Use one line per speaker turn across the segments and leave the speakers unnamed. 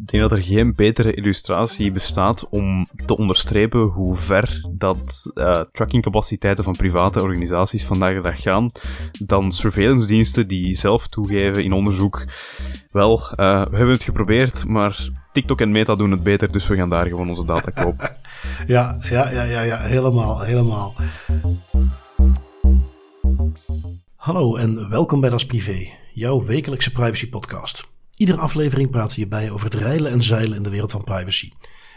Ik denk dat er geen betere illustratie bestaat om te onderstrepen hoe ver dat uh, trackingcapaciteiten van private organisaties vandaag de dag gaan, dan surveillance diensten die zelf toegeven in onderzoek. Wel, uh, we hebben het geprobeerd, maar TikTok en Meta doen het beter, dus we gaan daar gewoon onze data kopen.
ja, ja, ja, ja, ja, helemaal, helemaal. Hallo en welkom bij Das Privé, jouw wekelijkse privacy podcast. Iedere aflevering praten je bij over het reilen en zeilen in de wereld van privacy.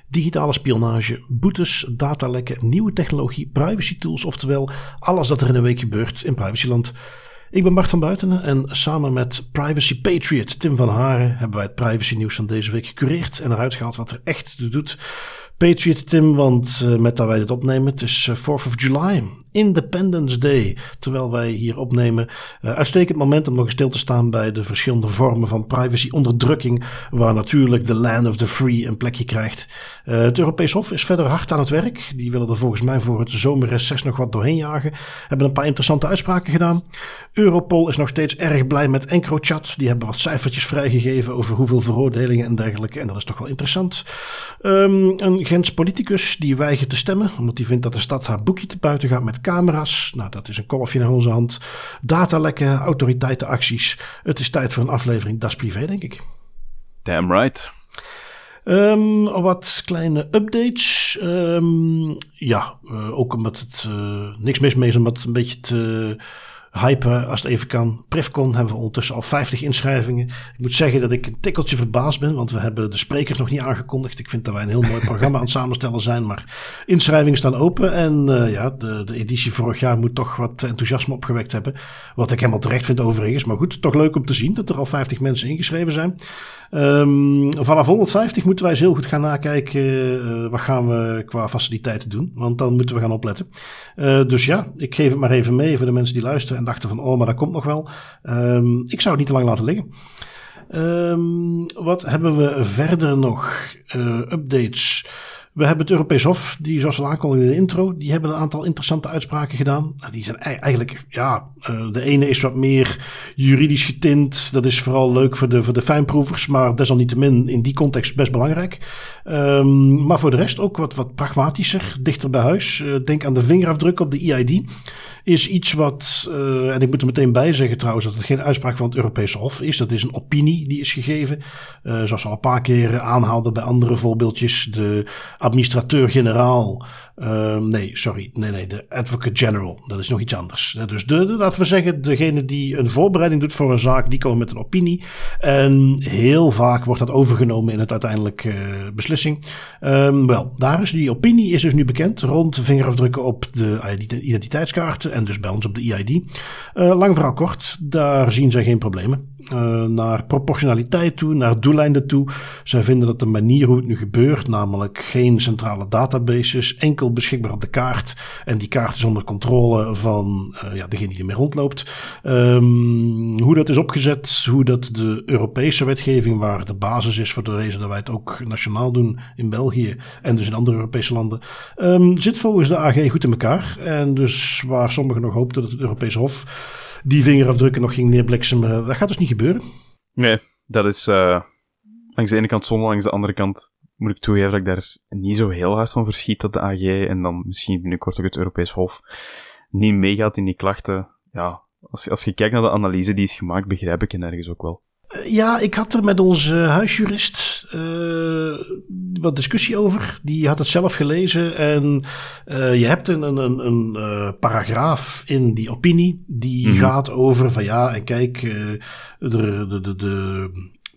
Digitale spionage, boetes, datalekken, nieuwe technologie, privacy tools, oftewel alles dat er in een week gebeurt in privacyland. Ik ben Bart van Buitenen en samen met Privacy Patriot Tim van Haren hebben wij het privacy nieuws van deze week gecureerd en eruit gehaald wat er echt doet. Patriot Tim, want uh, met dat wij dit opnemen, het is 4th of July. Independence Day. Terwijl wij hier opnemen. Uh, uitstekend moment om nog eens stil te staan bij de verschillende vormen van privacy-onderdrukking. Waar natuurlijk de Land of the Free een plekje krijgt. Uh, het Europees Hof is verder hard aan het werk. Die willen er volgens mij voor het zomerreces nog wat doorheen jagen. Hebben een paar interessante uitspraken gedaan. Europol is nog steeds erg blij met EncroChat. Die hebben wat cijfertjes vrijgegeven over hoeveel veroordelingen en dergelijke. En dat is toch wel interessant. Um, een Gens politicus die weigert te stemmen. Omdat hij vindt dat de stad haar boekje te buiten gaat met camera's. Nou, dat is een kolfje naar onze hand. Datalekken, autoriteitenacties. Het is tijd voor een aflevering Das Privé, denk ik.
Damn right.
Um, wat kleine updates. Um, ja, uh, ook omdat het uh, niks mis mee is, omdat het een beetje te hypen als het even kan. Privcon hebben we ondertussen al 50 inschrijvingen. Ik moet zeggen dat ik een tikkeltje verbaasd ben, want we hebben de sprekers nog niet aangekondigd. Ik vind dat wij een heel mooi programma aan het samenstellen zijn, maar inschrijvingen staan open. En uh, ja, de, de editie vorig jaar moet toch wat enthousiasme opgewekt hebben. Wat ik helemaal terecht vind overigens. Maar goed, toch leuk om te zien dat er al 50 mensen ingeschreven zijn. Um, vanaf 150 moeten wij eens heel goed gaan nakijken. Uh, wat gaan we qua faciliteiten doen? Want dan moeten we gaan opletten. Uh, dus ja, ik geef het maar even mee voor de mensen die luisteren en dachten van, oh, maar dat komt nog wel. Um, ik zou het niet te lang laten liggen. Um, wat hebben we verder nog? Uh, updates. We hebben het Europees Hof, die zoals we aankondigden in de intro, die hebben een aantal interessante uitspraken gedaan. Die zijn eigenlijk, ja, uh, de ene is wat meer juridisch getint. Dat is vooral leuk voor de, voor de fijnproevers, maar desalniettemin in die context best belangrijk. Um, maar voor de rest ook wat, wat pragmatischer, dichter bij huis. Uh, denk aan de vingerafdruk op de EID is iets wat, uh, en ik moet er meteen bij zeggen trouwens, dat het geen uitspraak van het Europese Hof is. Dat is een opinie die is gegeven. Uh, zoals we al een paar keren aanhaalden bij andere voorbeeldjes. De administrateur-generaal, uh, nee, sorry, nee, nee, de advocate general. Dat is nog iets anders. Dus de, de, laten we zeggen, degene die een voorbereiding doet voor een zaak, die komen met een opinie. En heel vaak wordt dat overgenomen in het uiteindelijke beslissing. Um, wel, daar is die opinie is dus nu bekend rond vingerafdrukken op de identiteitskaarten en dus bij ons op de EID. Uh, lang verhaal kort, daar zien zij geen problemen. Uh, naar proportionaliteit toe, naar doeleinden toe. Zij vinden dat de manier hoe het nu gebeurt, namelijk geen centrale databases, enkel beschikbaar op de kaart. En die kaart is onder controle van uh, ja, degene die ermee rondloopt. Um, hoe dat is opgezet, hoe dat de Europese wetgeving, waar de basis is voor de reden dat wij het ook nationaal doen in België en dus in andere Europese landen, um, zit volgens de AG goed in elkaar. En dus waar sommigen nog hoopten dat het Europese Hof die vingerafdrukken nog ging neerbliksemen. Dat gaat dus niet gebeuren.
Nee, dat is uh, langs de ene kant zonde, langs de andere kant moet ik toegeven dat ik daar niet zo heel hard van verschiet dat de AG en dan misschien binnenkort ook het Europees Hof niet meegaat in die klachten. Ja, als je, als je kijkt naar de analyse die is gemaakt, begrijp ik het ergens ook wel.
Ja, ik had er met onze huisjurist uh, wat discussie over. Die had het zelf gelezen. En uh, je hebt een, een, een, een uh, paragraaf in die opinie. Die mm -hmm. gaat over van ja, en kijk, de, de, de, de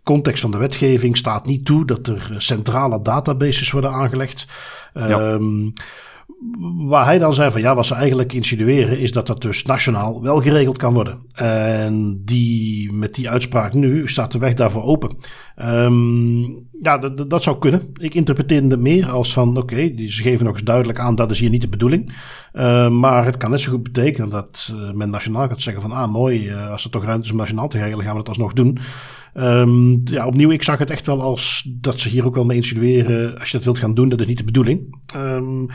context van de wetgeving staat niet toe dat er centrale databases worden aangelegd. Ja. Um, waar hij dan zei van ja, wat ze eigenlijk insinueren is dat dat dus nationaal wel geregeld kan worden. En die, met die uitspraak nu staat de weg daarvoor open. Um, ja, dat zou kunnen. Ik interpreteer het meer als van oké, ze geven nog eens duidelijk aan dat is hier niet de bedoeling. Uh, maar het kan net zo goed betekenen dat uh, men nationaal gaat zeggen van ah mooi, uh, als er toch ruimte is om nationaal te regelen, gaan we dat alsnog doen. Um, ja, opnieuw, ik zag het echt wel als dat ze hier ook wel mee insinueren. Als je dat wilt gaan doen, dat is niet de bedoeling. Um,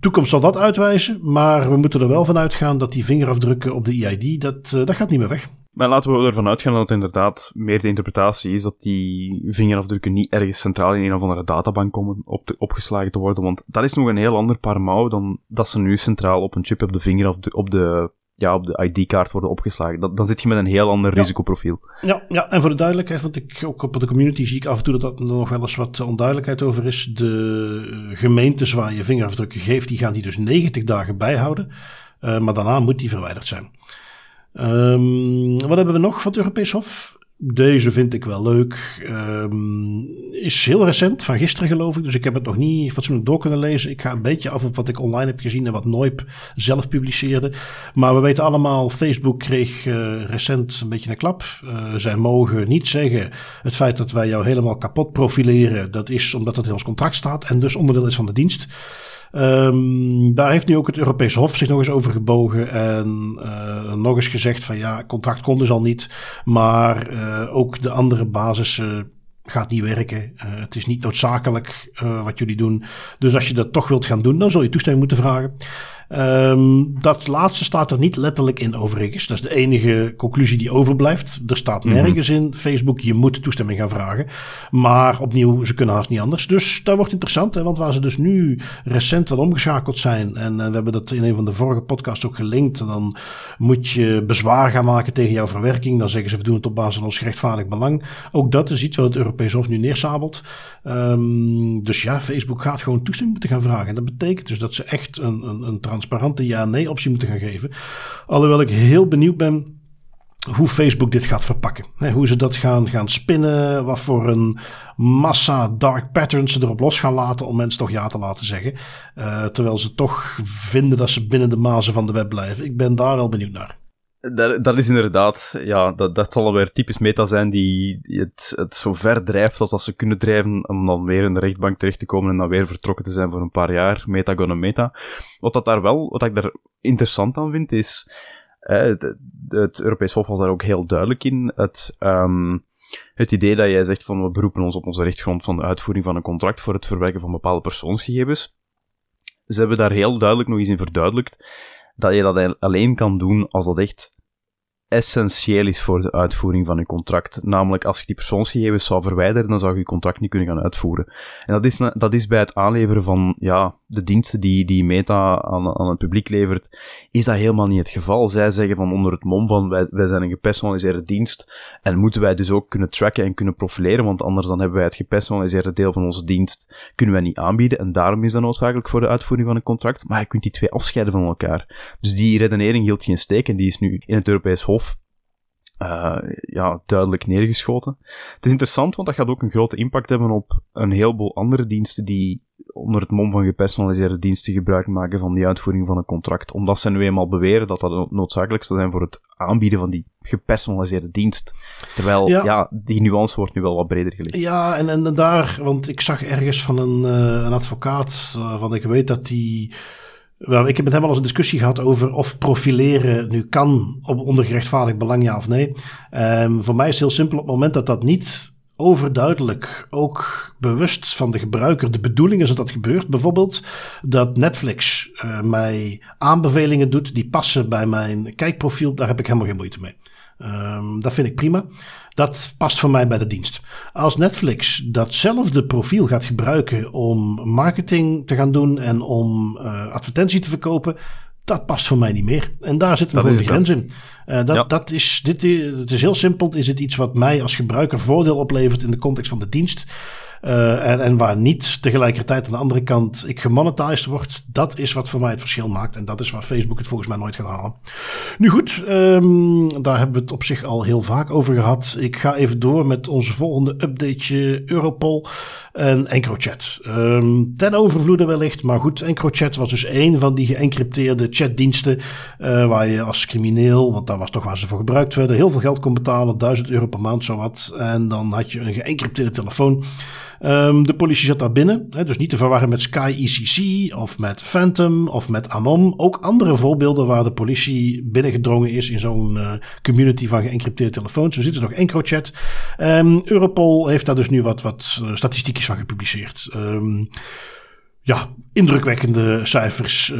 toekomst zal dat uitwijzen, maar we moeten er wel van uitgaan dat die vingerafdrukken op de EID, dat, uh, dat gaat niet meer weg.
Maar laten we ervan uitgaan dat het inderdaad meer de interpretatie is dat die vingerafdrukken niet ergens centraal in een of andere databank komen op te, opgeslagen te worden. Want dat is nog een heel ander paar mouw dan dat ze nu centraal op een chip op de vingerafdruk, op de ja, op de ID-kaart worden opgeslagen. Dan, dan zit je met een heel ander risicoprofiel.
Ja, ja, en voor de duidelijkheid, want ik ook op de community zie ik af en toe dat er nog wel eens wat onduidelijkheid over is. De gemeentes waar je vingerafdrukken geeft, die gaan die dus 90 dagen bijhouden. Uh, maar daarna moet die verwijderd zijn. Um, wat hebben we nog van het Europees Hof? Deze vind ik wel leuk. Um, is heel recent, van gisteren geloof ik. Dus ik heb het nog niet fatsoenlijk door kunnen lezen. Ik ga een beetje af op wat ik online heb gezien en wat Noip zelf publiceerde. Maar we weten allemaal, Facebook kreeg uh, recent een beetje een klap. Uh, zij mogen niet zeggen, het feit dat wij jou helemaal kapot profileren, dat is omdat het in ons contract staat en dus onderdeel is van de dienst. Um, daar heeft nu ook het Europees Hof zich nog eens over gebogen en uh, nog eens gezegd van ja, contract kon dus al niet, maar ook de andere basissen gaat niet werken. Uh, het is niet noodzakelijk uh, wat jullie doen. Dus als je dat toch wilt gaan doen, dan zul je toestemming moeten vragen. Um, dat laatste staat er niet letterlijk in overigens. Dat is de enige conclusie die overblijft. Er staat mhm. nergens mm -hmm. in Facebook, je moet toestemming gaan vragen. Maar opnieuw, ze kunnen haast niet anders. Dus dat wordt interessant, hè, want waar ze dus nu recent wel omgeschakeld zijn, en, en we hebben dat in een van de vorige podcasts ook gelinkt, dan moet je bezwaar gaan maken tegen jouw verwerking. Dan zeggen ze, we doen het op basis van ons gerechtvaardigd belang. Ook dat is iets wat het Europees Hof nu neersabelt. Um, dus ja, Facebook gaat gewoon toestemming moeten gaan vragen. En dat betekent dus dat ze echt een, een, een transparante ja-nee optie moeten gaan geven. Alhoewel ik heel benieuwd ben hoe Facebook dit gaat verpakken. hoe ze dat gaan, gaan spinnen, wat voor een massa dark patterns ze erop los gaan laten om mensen toch ja te laten zeggen. Uh, terwijl ze toch vinden dat ze binnen de mazen van de web blijven. Ik ben daar wel benieuwd naar.
Dat, dat is inderdaad, ja, dat, dat zal alweer typisch meta zijn die het, het zo ver drijft als dat ze kunnen drijven om dan weer in de rechtbank terecht te komen en dan weer vertrokken te zijn voor een paar jaar. Meta gonna meta. Wat dat daar wel, wat ik daar interessant aan vind, is, het, het Europees Hof was daar ook heel duidelijk in. Het, um, het idee dat jij zegt van we beroepen ons op onze rechtsgrond van de uitvoering van een contract voor het verwerken van bepaalde persoonsgegevens. Ze hebben daar heel duidelijk nog eens in verduidelijkt dat je dat alleen kan doen als dat echt essentieel is voor de uitvoering van je contract. Namelijk, als je die persoonsgegevens zou verwijderen, dan zou je je contract niet kunnen gaan uitvoeren. En dat is, dat is bij het aanleveren van ja, de diensten die, die Meta aan, aan het publiek levert, is dat helemaal niet het geval. Zij zeggen van onder het mom van wij, wij zijn een gepersonaliseerde dienst en moeten wij dus ook kunnen tracken en kunnen profileren, want anders dan hebben wij het gepersonaliseerde deel van onze dienst kunnen wij niet aanbieden en daarom is dat noodzakelijk voor de uitvoering van een contract. Maar je kunt die twee afscheiden van elkaar. Dus die redenering hield geen steek en die is nu in het Europees Hof uh, ja, duidelijk neergeschoten. Het is interessant, want dat gaat ook een grote impact hebben op een heleboel andere diensten die onder het mom van gepersonaliseerde diensten gebruik maken van die uitvoering van een contract. Omdat ze nu eenmaal beweren dat dat noodzakelijk zou zijn voor het aanbieden van die gepersonaliseerde dienst. Terwijl, ja, ja die nuance wordt nu wel wat breder gelegd.
Ja, en, en daar, want ik zag ergens van een, uh, een advocaat, uh, van ik weet dat die wel, ik heb met hem al eens een discussie gehad over of profileren nu kan op ondergerechtvaardigd belang, ja of nee. Um, voor mij is het heel simpel op het moment dat dat niet overduidelijk, ook bewust van de gebruiker, de bedoeling is dat dat gebeurt. Bijvoorbeeld dat Netflix uh, mij aanbevelingen doet die passen bij mijn kijkprofiel, daar heb ik helemaal geen moeite mee. Um, dat vind ik prima. Dat past voor mij bij de dienst. Als Netflix datzelfde profiel gaat gebruiken om marketing te gaan doen en om uh, advertentie te verkopen, dat past voor mij niet meer. En daar zit een grote grens in. Uh, dat, ja. dat is, dit, het is heel simpel. Is het iets wat mij als gebruiker voordeel oplevert in de context van de dienst? Uh, en, en waar niet tegelijkertijd aan de andere kant ik gemonetized word, dat is wat voor mij het verschil maakt. En dat is waar Facebook het volgens mij nooit gaat halen. Nu goed, um, daar hebben we het op zich al heel vaak over gehad. Ik ga even door met onze volgende updateje Europol en EncroChat. Um, ten overvloede wellicht, maar goed, EncroChat was dus een van die geëncrypteerde chatdiensten uh, waar je als crimineel, want daar was toch waar ze voor gebruikt werden, heel veel geld kon betalen, 1000 euro per maand zowat. En dan had je een geëncrypteerde telefoon. Um, de politie zat daar binnen. Hè, dus niet te verwarren met Sky ECC of met Phantom of met Anon. Ook andere voorbeelden waar de politie binnengedrongen is in zo'n uh, community van geëncrypteerde telefoons. Zo zit er nog EncroChat. Um, Europol heeft daar dus nu wat, wat uh, statistiekjes van gepubliceerd. Um, ja, indrukwekkende cijfers.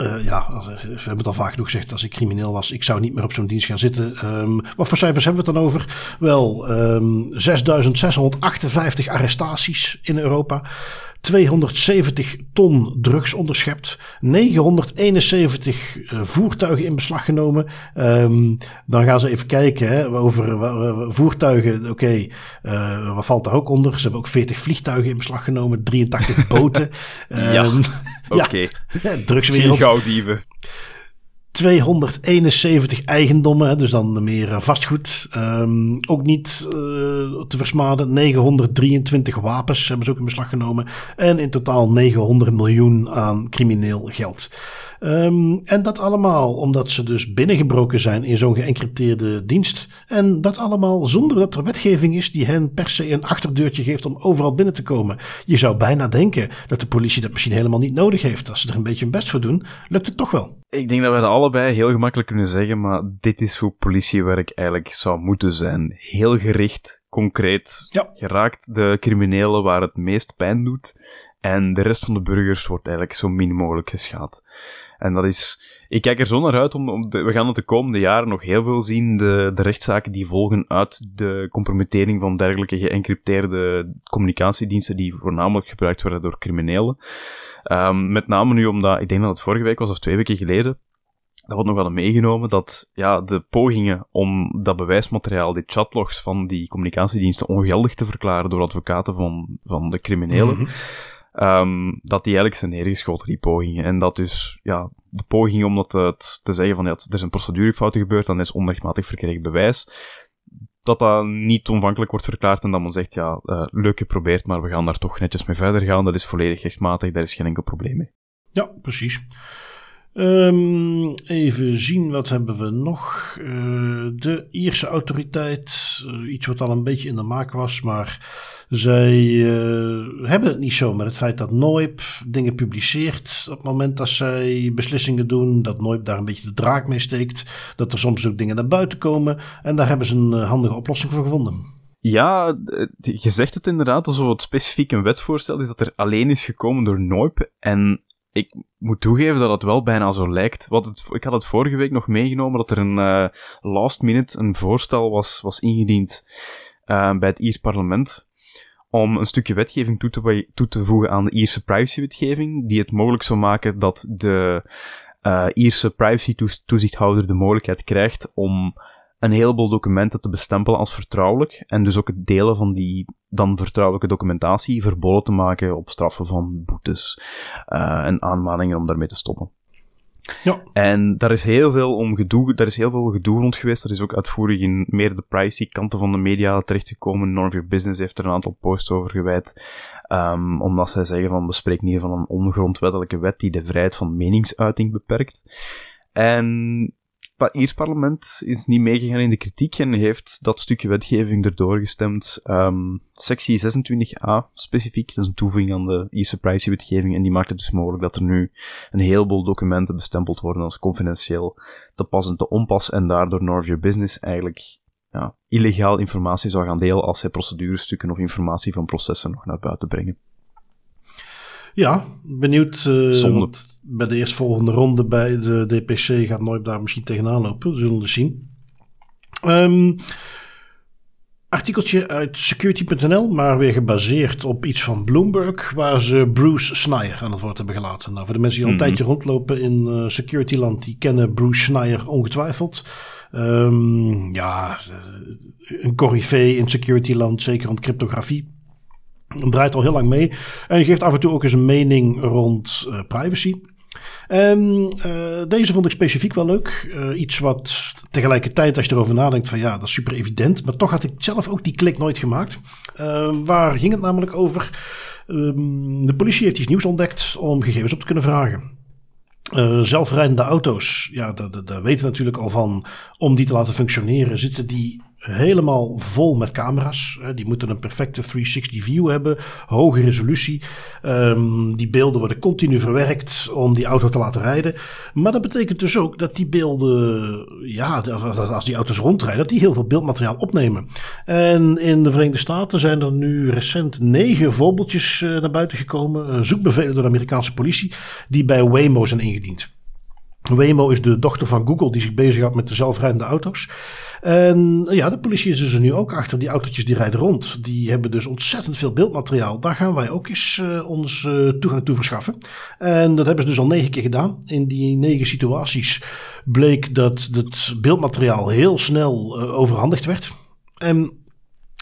Uh, ja, we hebben het al vaak genoeg gezegd. Als ik crimineel was, ik zou niet meer op zo'n dienst gaan zitten. Um, wat voor cijfers hebben we het dan over? Wel, um, 6658 arrestaties in Europa. 270 ton drugs onderschept, 971 uh, voertuigen in beslag genomen. Um, dan gaan ze even kijken hè, over voertuigen. Oké, okay, uh, wat valt daar ook onder? Ze hebben ook 40 vliegtuigen in beslag genomen, 83 boten.
ja, um, oké. Okay.
Ja, drugswereld.
Geen gauwdieven.
271 eigendommen, dus dan meer vastgoed. Um, ook niet uh, te versmaden. 923 wapens hebben ze ook in beslag genomen. En in totaal 900 miljoen aan crimineel geld. Um, en dat allemaal omdat ze dus binnengebroken zijn in zo'n geëncrypteerde dienst. En dat allemaal zonder dat er wetgeving is die hen per se een achterdeurtje geeft om overal binnen te komen. Je zou bijna denken dat de politie dat misschien helemaal niet nodig heeft. Als ze er een beetje hun best voor doen, lukt het toch wel.
Ik denk dat we dat allebei heel gemakkelijk kunnen zeggen, maar dit is hoe politiewerk eigenlijk zou moeten zijn. Heel gericht, concreet.
Ja.
Geraakt de criminelen waar het meest pijn doet. En de rest van de burgers wordt eigenlijk zo min mogelijk geschaad. En dat is, ik kijk er zo naar uit om, we gaan het de komende jaren nog heel veel zien, de, de rechtszaken die volgen uit de compromittering van dergelijke geëncrypteerde communicatiediensten die voornamelijk gebruikt worden door criminelen. Um, met name nu omdat, ik denk dat het vorige week was of twee weken geleden, dat wordt nog wel meegenomen dat ja, de pogingen om dat bewijsmateriaal, die chatlogs van die communicatiediensten ongeldig te verklaren door advocaten van, van de criminelen, -hmm. Um, dat die eigenlijk zijn neergeschoten, die pogingen. En dat dus, ja, de poging om dat te, te zeggen van, ja, er is een procedurefout gebeurd, dan is onrechtmatig verkregen bewijs, dat dat niet onvankelijk wordt verklaard en dat men zegt, ja, uh, leuk geprobeerd, maar we gaan daar toch netjes mee verder gaan, dat is volledig rechtmatig, daar is geen enkel probleem mee.
Ja, precies. Um, even zien, wat hebben we nog? Uh, de Ierse autoriteit, uh, iets wat al een beetje in de maak was, maar zij uh, hebben het niet zo met het feit dat Noip dingen publiceert op het moment dat zij beslissingen doen, dat Noip daar een beetje de draak mee steekt, dat er soms ook dingen naar buiten komen en daar hebben ze een handige oplossing voor gevonden.
Ja, je zegt het inderdaad, alsof het specifiek een wetsvoorstel is dat er alleen is gekomen door Noip en ik moet toegeven dat het wel bijna zo lijkt. Wat ik had het vorige week nog meegenomen dat er een uh, last minute een voorstel was, was ingediend uh, bij het Iers parlement om een stukje wetgeving toe te, toe te voegen aan de Ierse privacywetgeving, die het mogelijk zou maken dat de uh, Ierse privacy-toezichthouder de mogelijkheid krijgt om een heleboel documenten te bestempelen als vertrouwelijk en dus ook het delen van die dan vertrouwelijke documentatie verboden te maken op straffen van boetes uh, en aanmaningen om daarmee te stoppen.
Ja.
En daar is heel veel om gedoe, daar is heel veel gedoe rond geweest. Er is ook uitvoerig in meer de privacy kanten van de media terechtgekomen. Norm Your Business heeft er een aantal posts over gewijd. Um, omdat zij zeggen van, we spreken hier van een ongrondwettelijke wet die de vrijheid van meningsuiting beperkt. En Iers parlement is niet meegegaan in de kritiek en heeft dat stukje wetgeving erdoor gestemd. Um, sectie 26a specifiek, dat is een toevoeging aan de Ierse privacywetgeving en die maakt het dus mogelijk dat er nu een heleboel documenten bestempeld worden als confidentieel, te pas en te onpas en daardoor North Your Business eigenlijk ja, illegaal informatie zou gaan delen als zij procedurestukken of informatie van processen nog naar buiten brengen.
Ja, benieuwd. Uh, bij de eerstvolgende ronde bij de DPC gaat nooit daar misschien tegenaan lopen. We zullen het zien. Um, artikeltje uit security.nl, maar weer gebaseerd op iets van Bloomberg, waar ze Bruce Schneier aan het woord hebben gelaten. Nou, voor de mensen die al een mm -hmm. tijdje rondlopen in uh, securityland, die kennen Bruce Schneier ongetwijfeld. Um, ja, een corifee in securityland, zeker rond cryptografie draait al heel lang mee. En geeft af en toe ook eens een mening rond uh, privacy. En uh, deze vond ik specifiek wel leuk. Uh, iets wat tegelijkertijd, als je erover nadenkt, van ja, dat is super evident. Maar toch had ik zelf ook die klik nooit gemaakt. Waar ging het namelijk over? Um, de politie heeft iets nieuws ontdekt om gegevens op te kunnen vragen. Zelfrijdende auto's, ja, daar weten we natuurlijk al van. Om die te laten functioneren, zitten die helemaal vol met camera's. Die moeten een perfecte 360 view hebben, hoge resolutie. Um, die beelden worden continu verwerkt om die auto te laten rijden. Maar dat betekent dus ook dat die beelden, ja, als die auto's rondrijden, dat die heel veel beeldmateriaal opnemen. En in de Verenigde Staten zijn er nu recent negen voorbeeldjes uh, naar buiten gekomen. Zoekbevelen door de Amerikaanse politie, die bij Waymo zijn ingediend. Waymo is de dochter van Google die zich bezighoudt met de zelfrijdende auto's. En ja, de politie is dus er nu ook achter. Die autootjes die rijden rond. Die hebben dus ontzettend veel beeldmateriaal. Daar gaan wij ook eens uh, ons uh, toegang toe verschaffen. En dat hebben ze dus al negen keer gedaan. In die negen situaties bleek dat het beeldmateriaal heel snel uh, overhandigd werd. En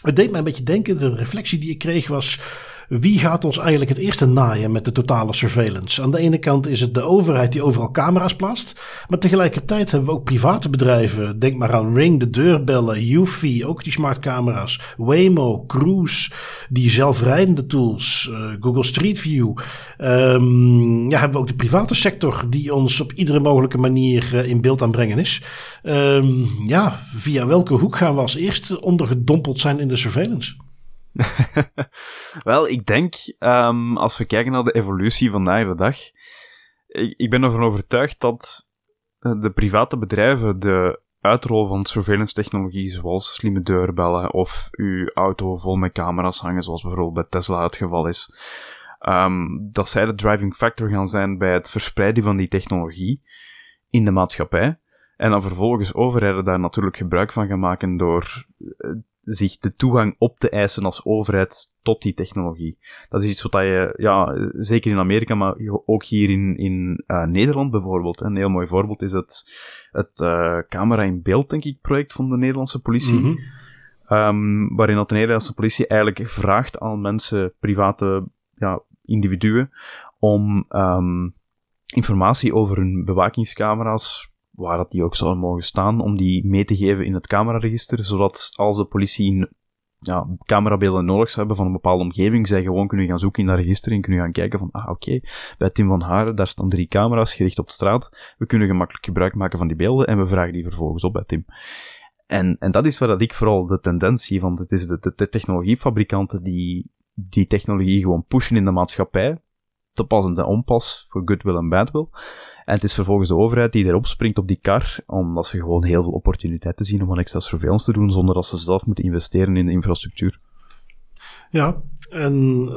het deed mij een beetje denken. De reflectie die ik kreeg was wie gaat ons eigenlijk het eerste naaien met de totale surveillance? Aan de ene kant is het de overheid die overal camera's plaatst. Maar tegelijkertijd hebben we ook private bedrijven. Denk maar aan Ring, de deurbellen, Eufy, ook die smartcamera's. Waymo, Cruise, die zelfrijdende tools, uh, Google Street View. Um, ja, hebben we ook de private sector die ons op iedere mogelijke manier uh, in beeld aan brengen is. Um, ja, via welke hoek gaan we als eerste ondergedompeld zijn in de surveillance?
Wel, ik denk, um, als we kijken naar de evolutie vandaag de dag, ik, ben ervan overtuigd dat eh, de private bedrijven de uitrol van surveillance technologie, zoals slimme deurbellen of uw auto vol met camera's hangen, zoals bijvoorbeeld bij Tesla het geval is, um, dat zij de driving factor gaan zijn bij het verspreiden van die technologie in de maatschappij. En dan vervolgens overheden daar natuurlijk gebruik van gaan maken door eh, zich de toegang op te eisen als overheid tot die technologie. Dat is iets wat je, ja, zeker in Amerika, maar ook hier in, in uh, Nederland bijvoorbeeld. Een heel mooi voorbeeld is het, het uh, camera in beeld, denk ik, project van de Nederlandse politie. Mm -hmm. um, waarin dat de Nederlandse politie eigenlijk vraagt aan mensen, private ja, individuen, om um, informatie over hun bewakingscamera's waar dat die ook zouden mogen staan, om die mee te geven in het cameraregister, zodat als de politie ja, camerabeelden nodig zou hebben van een bepaalde omgeving, zij gewoon kunnen gaan zoeken in dat register en kunnen gaan kijken van, ah oké, bij Tim van Haren, daar staan drie camera's gericht op de straat, we kunnen gemakkelijk gebruik maken van die beelden en we vragen die vervolgens op bij Tim. En, en dat is waar dat ik vooral de tendens zie, want het is de, de, de technologiefabrikanten die die technologie gewoon pushen in de maatschappij, te pas en te onpas, voor goodwill en badwill. En het is vervolgens de overheid die erop springt op die kar, omdat ze gewoon heel veel opportuniteiten zien om een extra surveillance te doen, zonder dat ze zelf moeten investeren in de infrastructuur.
Ja, en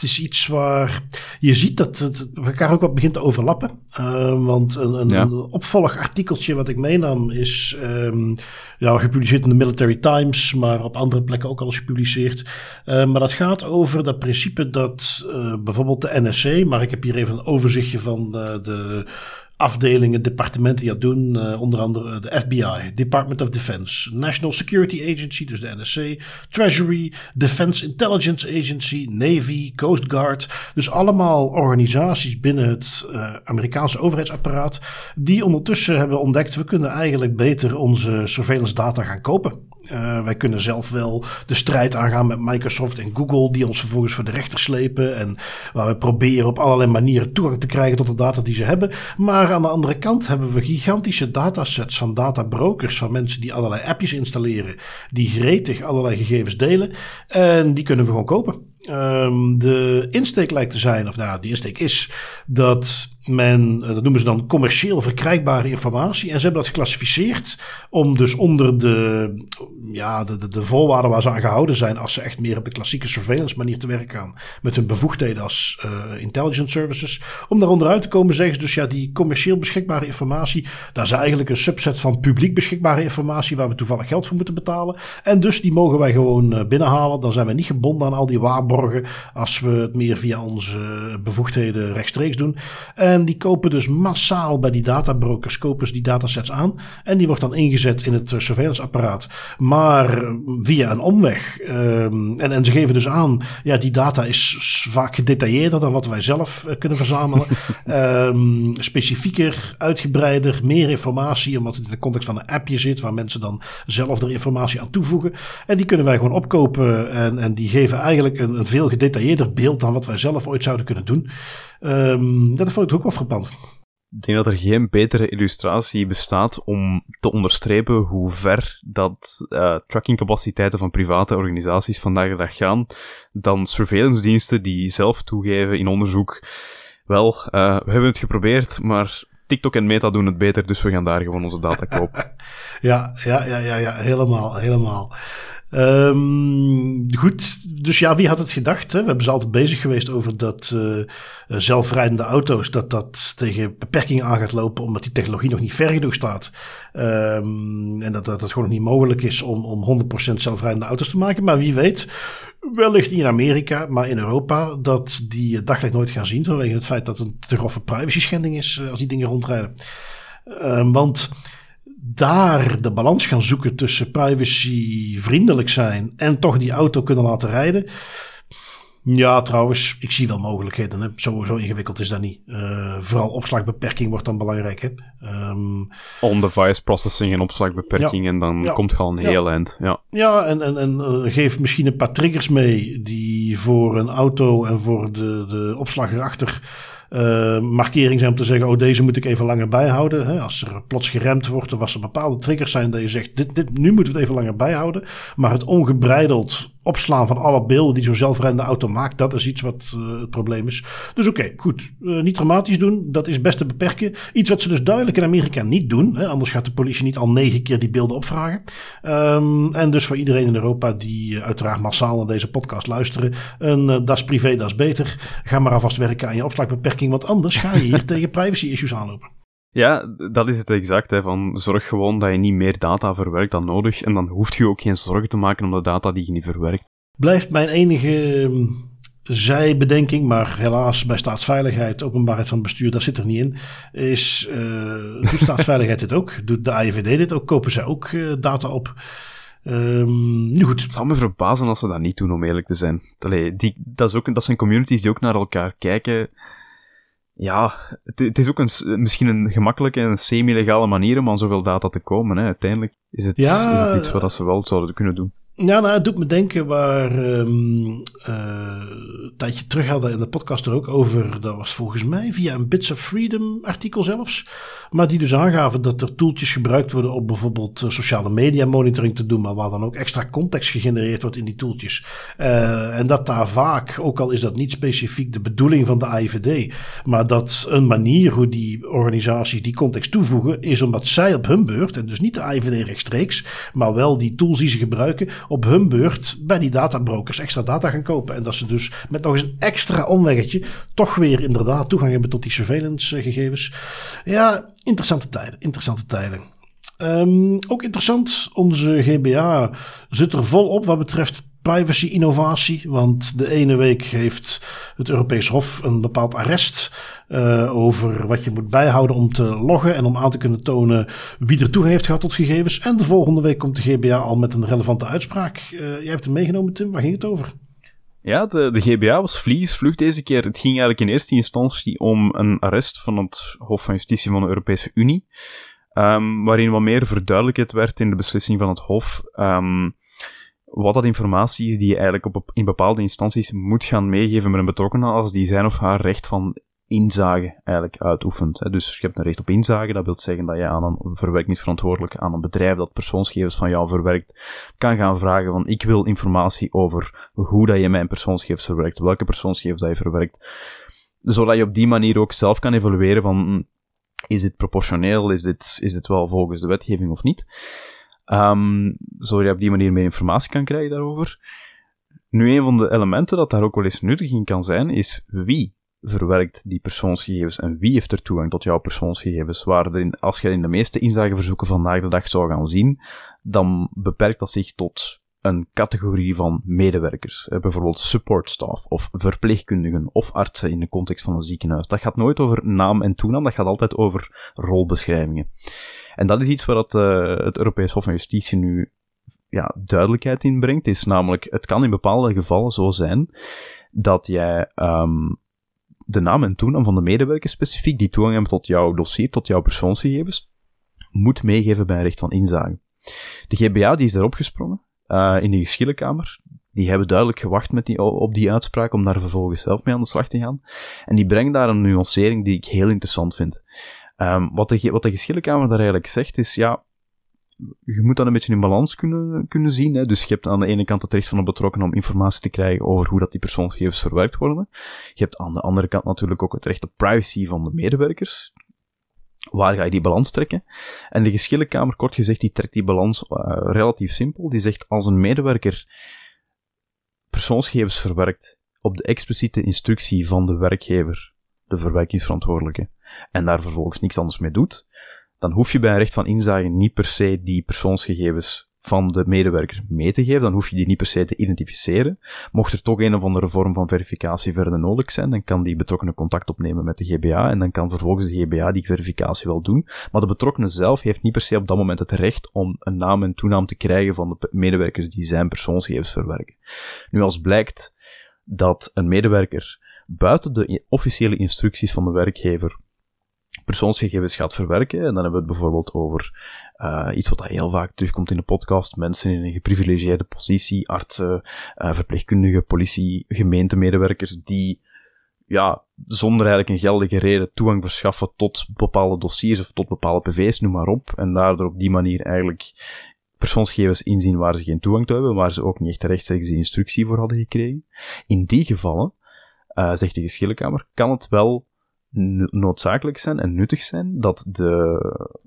het is iets waar je ziet dat het elkaar ook wat begint te overlappen. Uh, want een, een, ja. een, opvolgartikeltje wat ik meenam is um, ja, gepubliceerd in de Military Times, maar op andere plekken ook al eens gepubliceerd. Uh, maar dat gaat over dat principe dat uh, bijvoorbeeld de NSC, maar ik heb hier even een overzichtje van de afdelingen, departementen die dat doen. Uh, onder andere de FBI, Department of Defense, National Security Agency, dus de NSC, Treasury, Defense Intelligence Agency, Navy, Coast Guard. Dus allemaal organisaties binnen het uh, Amerikaanse overheidsapparaat die ondertussen hebben ontdekt, we kunnen eigenlijk beter onze surveillance data gaan kopen. Uh, wij kunnen zelf wel de strijd aangaan met Microsoft en Google, die ons vervolgens voor de rechter slepen. En waar we proberen op allerlei manieren toegang te krijgen tot de data die ze hebben. Maar aan de andere kant hebben we gigantische datasets van databrokers, van mensen die allerlei appjes installeren, die gretig allerlei gegevens delen. En die kunnen we gewoon kopen. Um, de insteek lijkt te zijn, of nou, de insteek is dat men, eh, dat noemen ze dan commercieel verkrijgbare informatie. En ze hebben dat geclassificeerd om dus onder de, ja, de, de, de voorwaarden waar ze aan gehouden zijn, als ze echt meer op de klassieke surveillance manier te werk gaan, met hun bevoegdheden als uh, intelligence services. Om daaronder uit te komen zeggen ze dus ja, die commercieel beschikbare informatie, dat is eigenlijk een subset van publiek beschikbare informatie waar we toevallig geld voor moeten betalen. En dus die mogen wij gewoon uh, binnenhalen. Dan zijn we niet gebonden aan al die waarborgen als we het meer via onze bevoegdheden rechtstreeks doen. En die kopen dus massaal bij die databrokers kopen ze die datasets aan. En die wordt dan ingezet in het surveillanceapparaat. Maar via een omweg. Um, en, en ze geven dus aan, ja, die data is vaak gedetailleerder dan wat wij zelf uh, kunnen verzamelen. um, specifieker, uitgebreider, meer informatie, omdat het in de context van een appje zit, waar mensen dan zelf er informatie aan toevoegen. En die kunnen wij gewoon opkopen. En, en die geven eigenlijk een, een veel gedetailleerder beeld dan wat wij zelf ooit zouden kunnen doen. Um, dat vond ik ook wel frappant.
Ik denk dat er geen betere illustratie bestaat om te onderstrepen hoe ver dat uh, trackingcapaciteiten van private organisaties vandaag de dag gaan dan surveillance diensten die zelf toegeven in onderzoek. Wel, uh, we hebben het geprobeerd, maar TikTok en Meta doen het beter, dus we gaan daar gewoon onze data kopen.
ja, ja, ja, ja, ja, helemaal, helemaal. Um, goed, dus ja, wie had het gedacht? Hè? We hebben ze altijd bezig geweest over dat uh, zelfrijdende auto's, dat dat tegen beperkingen aan gaat lopen, omdat die technologie nog niet ver genoeg staat. Um, en dat, dat het gewoon niet mogelijk is om, om 100% zelfrijdende auto's te maken. Maar wie weet, wellicht niet in Amerika, maar in Europa, dat die daglicht nooit gaan zien vanwege het feit dat het een te grove privacy schending is als die dingen rondrijden. Um, want daar de balans gaan zoeken tussen privacyvriendelijk zijn en toch die auto kunnen laten rijden. Ja, trouwens, ik zie wel mogelijkheden. Hè. Zo, zo ingewikkeld is dat niet. Uh, vooral opslagbeperking wordt dan belangrijk. Hè.
Um, On-device processing en opslagbeperking. en dan komt gewoon een heel eind. Ja,
ja en, en, en uh, geef misschien een paar triggers mee die voor een auto en voor de, de opslag erachter uh, markering zijn om te zeggen: Oh, deze moet ik even langer bijhouden. Hè? Als er plots geremd wordt, of er bepaalde triggers zijn dat je zegt: dit, dit, nu moeten we het even langer bijhouden. Maar het ongebreideld opslaan van alle beelden die zo'n zelfrijdende auto maakt, dat is iets wat uh, het probleem is. Dus oké, goed. Uh, niet dramatisch doen, dat is best te beperken. Iets wat ze dus duidelijk in Amerika niet doen. Hè? Anders gaat de politie niet al negen keer die beelden opvragen. Um, en dus voor iedereen in Europa die uiteraard massaal naar deze podcast luisteren, een das privé, das beter. Ga maar alvast werken aan je opslagbeperking want anders ga je hier tegen privacy issues aanlopen.
Ja, dat is het exact. Hè, van zorg gewoon dat je niet meer data verwerkt dan nodig. En dan hoeft je ook geen zorgen te maken om de data die je niet verwerkt.
Blijft mijn enige ehm, zijbedenking, maar helaas bij staatsveiligheid, openbaarheid van bestuur, dat zit er niet in. Is, uh, doet staatsveiligheid dit ook? Doet de AIVD dit ook? Kopen zij ook uh, data op? Um, nu goed.
Het zou me verbazen als ze dat niet doen, om eerlijk te zijn. Allee, die, dat, is ook, dat zijn communities die ook naar elkaar kijken ja, het, het, is ook een, misschien een gemakkelijke en semi-legale manier om aan zoveel data te komen. Hè. Uiteindelijk is het, is het iets wat ze wel zouden kunnen doen.
Ja, nou, het doet me denken waar um, een tijdje terug hadden in de podcast er ook over. Dat was volgens mij via een Bits of Freedom artikel zelfs. Maar die dus aangaven dat er toeltjes gebruikt worden om bijvoorbeeld eh, sociale media monitoring te doen. Maar waar dan ook extra context gegenereerd wordt in die toeltjes. Uh, en dat daar vaak, ook al is dat niet specifiek de bedoeling van de AIVD. Maar dat een manier hoe die organisaties die context toevoegen. Is omdat zij op hun beurt, en dus niet de AIVD rechtstreeks. Maar wel die tools die ze gebruiken op hun beurt bij die databrokers extra data gaan kopen. En dat ze dus met nog eens een extra omweggetje toch weer inderdaad toegang hebben tot die surveillance gegevens. Ja, interessante tijden, interessante tijden. Um, ook interessant, onze GBA zit er volop wat betreft privacy-innovatie. Want de ene week heeft het Europees Hof een bepaald arrest uh, over wat je moet bijhouden om te loggen en om aan te kunnen tonen wie er toegang heeft gehad tot gegevens. En de volgende week komt de GBA al met een relevante uitspraak. Uh, jij hebt hem meegenomen, Tim. Waar ging het over?
Ja, de, de GBA was vlieg deze keer. Het ging eigenlijk in eerste instantie om een arrest van het Hof van Justitie van de Europese Unie. Um, waarin wat meer verduidelijkheid werd in de beslissing van het Hof. Um, wat dat informatie is die je eigenlijk op, in bepaalde instanties moet gaan meegeven met een betrokkenen als die zijn of haar recht van inzage eigenlijk uitoefent. Dus je hebt een recht op inzage, dat wil zeggen dat je aan een verwerkingsverantwoordelijk, aan een bedrijf dat persoonsgegevens van jou verwerkt, kan gaan vragen van ik wil informatie over hoe dat je mijn persoonsgegevens verwerkt, welke persoonsgegevens dat je verwerkt, zodat je op die manier ook zelf kan evalueren van hm, is dit proportioneel, is dit, is dit wel volgens de wetgeving of niet. Um, zodat je op die manier meer informatie kan krijgen daarover. Nu, een van de elementen dat daar ook wel eens nuttig in kan zijn, is wie verwerkt die persoonsgegevens en wie heeft er toegang tot jouw persoonsgegevens. Waar er in, als je in de meeste inzageverzoeken vandaag de dag zou gaan zien, dan beperkt dat zich tot een categorie van medewerkers. Eh, bijvoorbeeld support staff of verpleegkundigen of artsen in de context van een ziekenhuis. Dat gaat nooit over naam en toenaam, dat gaat altijd over rolbeschrijvingen. En dat is iets waar het, uh, het Europees Hof van Justitie nu ja, duidelijkheid in brengt. Is namelijk, het kan in bepaalde gevallen zo zijn dat jij um, de naam en toenaam van de medewerkers specifiek die toegang hebben tot jouw dossier, tot jouw persoonsgegevens, moet meegeven bij een recht van inzage. De GBA die is daarop gesprongen uh, in de geschillenkamer. Die hebben duidelijk gewacht met die, op die uitspraak om daar vervolgens zelf mee aan de slag te gaan. En die brengen daar een nuancering die ik heel interessant vind. Um, wat, de, wat de geschillenkamer daar eigenlijk zegt is, ja, je moet dat een beetje in balans kunnen, kunnen zien. Hè. Dus je hebt aan de ene kant het recht van de betrokkenen om informatie te krijgen over hoe dat die persoonsgegevens verwerkt worden. Je hebt aan de andere kant natuurlijk ook het recht op privacy van de medewerkers. waar ga je die balans trekken? En de geschillenkamer, kort gezegd, die trekt die balans uh, relatief simpel. Die zegt, als een medewerker persoonsgegevens verwerkt op de expliciete instructie van de werkgever, de verwerkingsverantwoordelijke, en daar vervolgens niks anders mee doet, dan hoef je bij een recht van inzage niet per se die persoonsgegevens van de medewerker mee te geven, dan hoef je die niet per se te identificeren. Mocht er toch een of andere vorm van verificatie verder nodig zijn, dan kan die betrokkenen contact opnemen met de GBA en dan kan vervolgens de GBA die verificatie wel doen. Maar de betrokkenen zelf heeft niet per se op dat moment het recht om een naam en toenaam te krijgen van de medewerkers die zijn persoonsgegevens verwerken. Nu, als blijkt dat een medewerker buiten de officiële instructies van de werkgever persoonsgegevens gaat verwerken. En dan hebben we het bijvoorbeeld over uh, iets wat heel vaak terugkomt in de podcast. Mensen in een geprivilegeerde positie, artsen, uh, verpleegkundigen, politie, gemeentemedewerkers, die ja, zonder eigenlijk een geldige reden toegang verschaffen tot bepaalde dossiers of tot bepaalde PV's, noem maar op. En daardoor op die manier eigenlijk persoonsgegevens inzien waar ze geen toegang toe hebben, waar ze ook niet echt rechtstreeks de instructie voor hadden gekregen. In die gevallen, uh, zegt de geschillenkamer, kan het wel noodzakelijk zijn en nuttig zijn dat de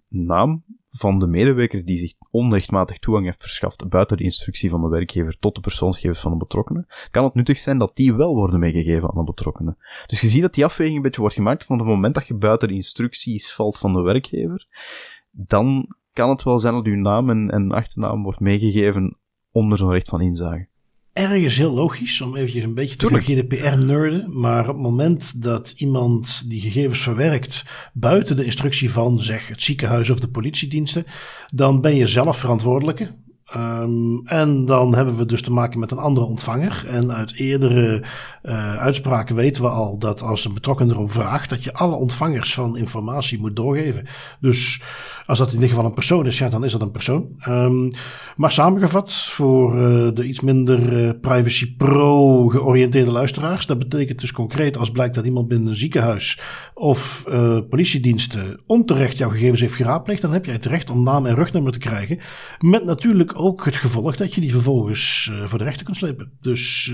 naam van de medewerker die zich onrechtmatig toegang heeft verschaft buiten de instructie van de werkgever tot de persoonsgegevens van de betrokkenen, kan het nuttig zijn dat die wel worden meegegeven aan de betrokkenen. Dus je ziet dat die afweging een beetje wordt gemaakt van het moment dat je buiten de instructies valt van de werkgever, dan kan het wel zijn dat uw naam en, en achternaam wordt meegegeven onder zo'n recht van inzage
ergens heel logisch om eventjes een beetje te gaan GDPR-nerden. Maar op het moment dat iemand die gegevens verwerkt buiten de instructie van, zeg, het ziekenhuis of de politiediensten, dan ben je zelf verantwoordelijke. Um, en dan hebben we dus te maken met een andere ontvanger. En uit eerdere uh, uitspraken weten we al dat als een betrokken erom vraagt, dat je alle ontvangers van informatie moet doorgeven. Dus als dat in ieder geval een persoon is, ja, dan is dat een persoon. Um, maar samengevat, voor uh, de iets minder uh, privacy pro georiënteerde luisteraars, dat betekent dus concreet als blijkt dat iemand binnen een ziekenhuis of politiediensten onterecht jouw gegevens heeft geraadpleegd, dan heb jij het recht om naam en rugnummer te krijgen. Met natuurlijk ook het gevolg dat je die vervolgens voor de rechter kunt slepen. Dus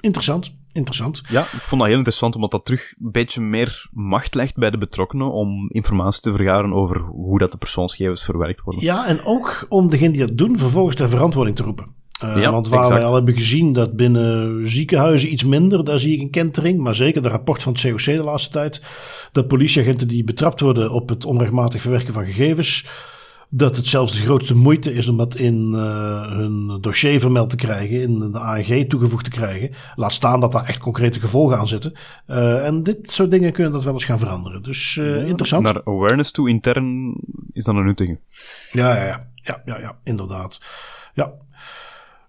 interessant. Interessant.
Ja, ik vond dat heel interessant, omdat dat terug een beetje meer macht legt bij de betrokkenen om informatie te vergaren over hoe dat de persoonsgegevens verwerkt worden.
Ja, en ook om degene die dat doen vervolgens ter verantwoording te roepen. Uh, ja, want waar exact. wij al hebben gezien dat binnen ziekenhuizen iets minder, daar zie ik een kentering. Maar zeker de rapport van het COC de laatste tijd. Dat politieagenten die betrapt worden op het onrechtmatig verwerken van gegevens dat het zelfs de grootste moeite is om dat in uh, hun dossier vermeld te krijgen, in de ANG toegevoegd te krijgen. Laat staan dat daar echt concrete gevolgen aan zitten. Uh, en dit soort dingen kunnen dat wel eens gaan veranderen. Dus uh, ja, interessant.
Naar awareness toe intern is dan een nuttige.
Ja, ja, ja, ja, ja, ja inderdaad. Ja.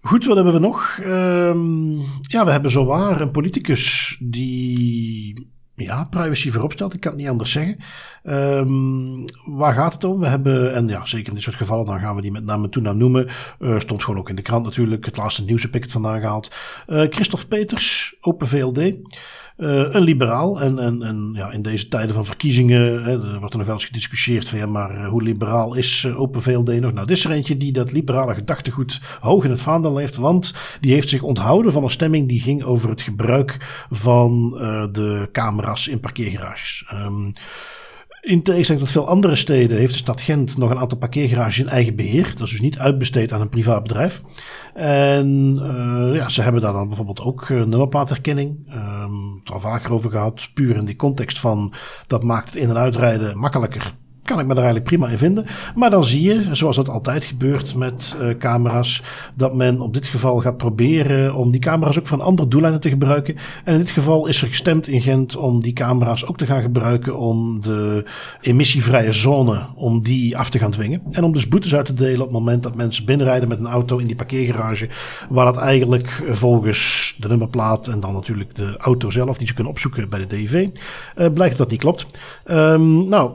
Goed, wat hebben we nog? Um, ja, we hebben zowaar een politicus die ja, privacy voorop stelt. Ik kan het niet anders zeggen. Um, waar gaat het om? We hebben, en ja, zeker in dit soort gevallen, dan gaan we die met name toenaam noemen. Uh, stond gewoon ook in de krant natuurlijk. Het laatste nieuws heb ik het vandaan gehaald. Uh, Christophe Peters, Open VLD. Uh, een liberaal. En, en, en ja, in deze tijden van verkiezingen hè, er wordt er nog wel eens gediscussieerd van ja, maar hoe liberaal is uh, Open VLD nog? Nou, dit is er eentje die dat liberale gedachtegoed hoog in het vaandel heeft, want die heeft zich onthouden van een stemming die ging over het gebruik van de camera's in parkeergarages. Um, in tegenstelling tot veel andere steden heeft de stad Gent nog een aantal parkeergarages in eigen beheer. Dat is dus niet uitbesteed aan een privaat bedrijf. En uh, ja, ze hebben daar dan bijvoorbeeld ook uh, nummerplaatherkenning. Um, het al vaker over gehad, puur in die context van dat maakt het in- en uitrijden makkelijker kan ik me daar eigenlijk prima in vinden. Maar dan zie je, zoals dat altijd gebeurt met uh, camera's, dat men op dit geval gaat proberen om die camera's ook van andere doeleinden te gebruiken. En in dit geval is er gestemd in Gent om die camera's ook te gaan gebruiken om de emissievrije zone, om die af te gaan dwingen. En om dus boetes uit te delen op het moment dat mensen binnenrijden met een auto in die parkeergarage, waar dat eigenlijk volgens de nummerplaat en dan natuurlijk de auto zelf, die ze kunnen opzoeken bij de DIV, uh, blijkt dat niet klopt. Um, nou,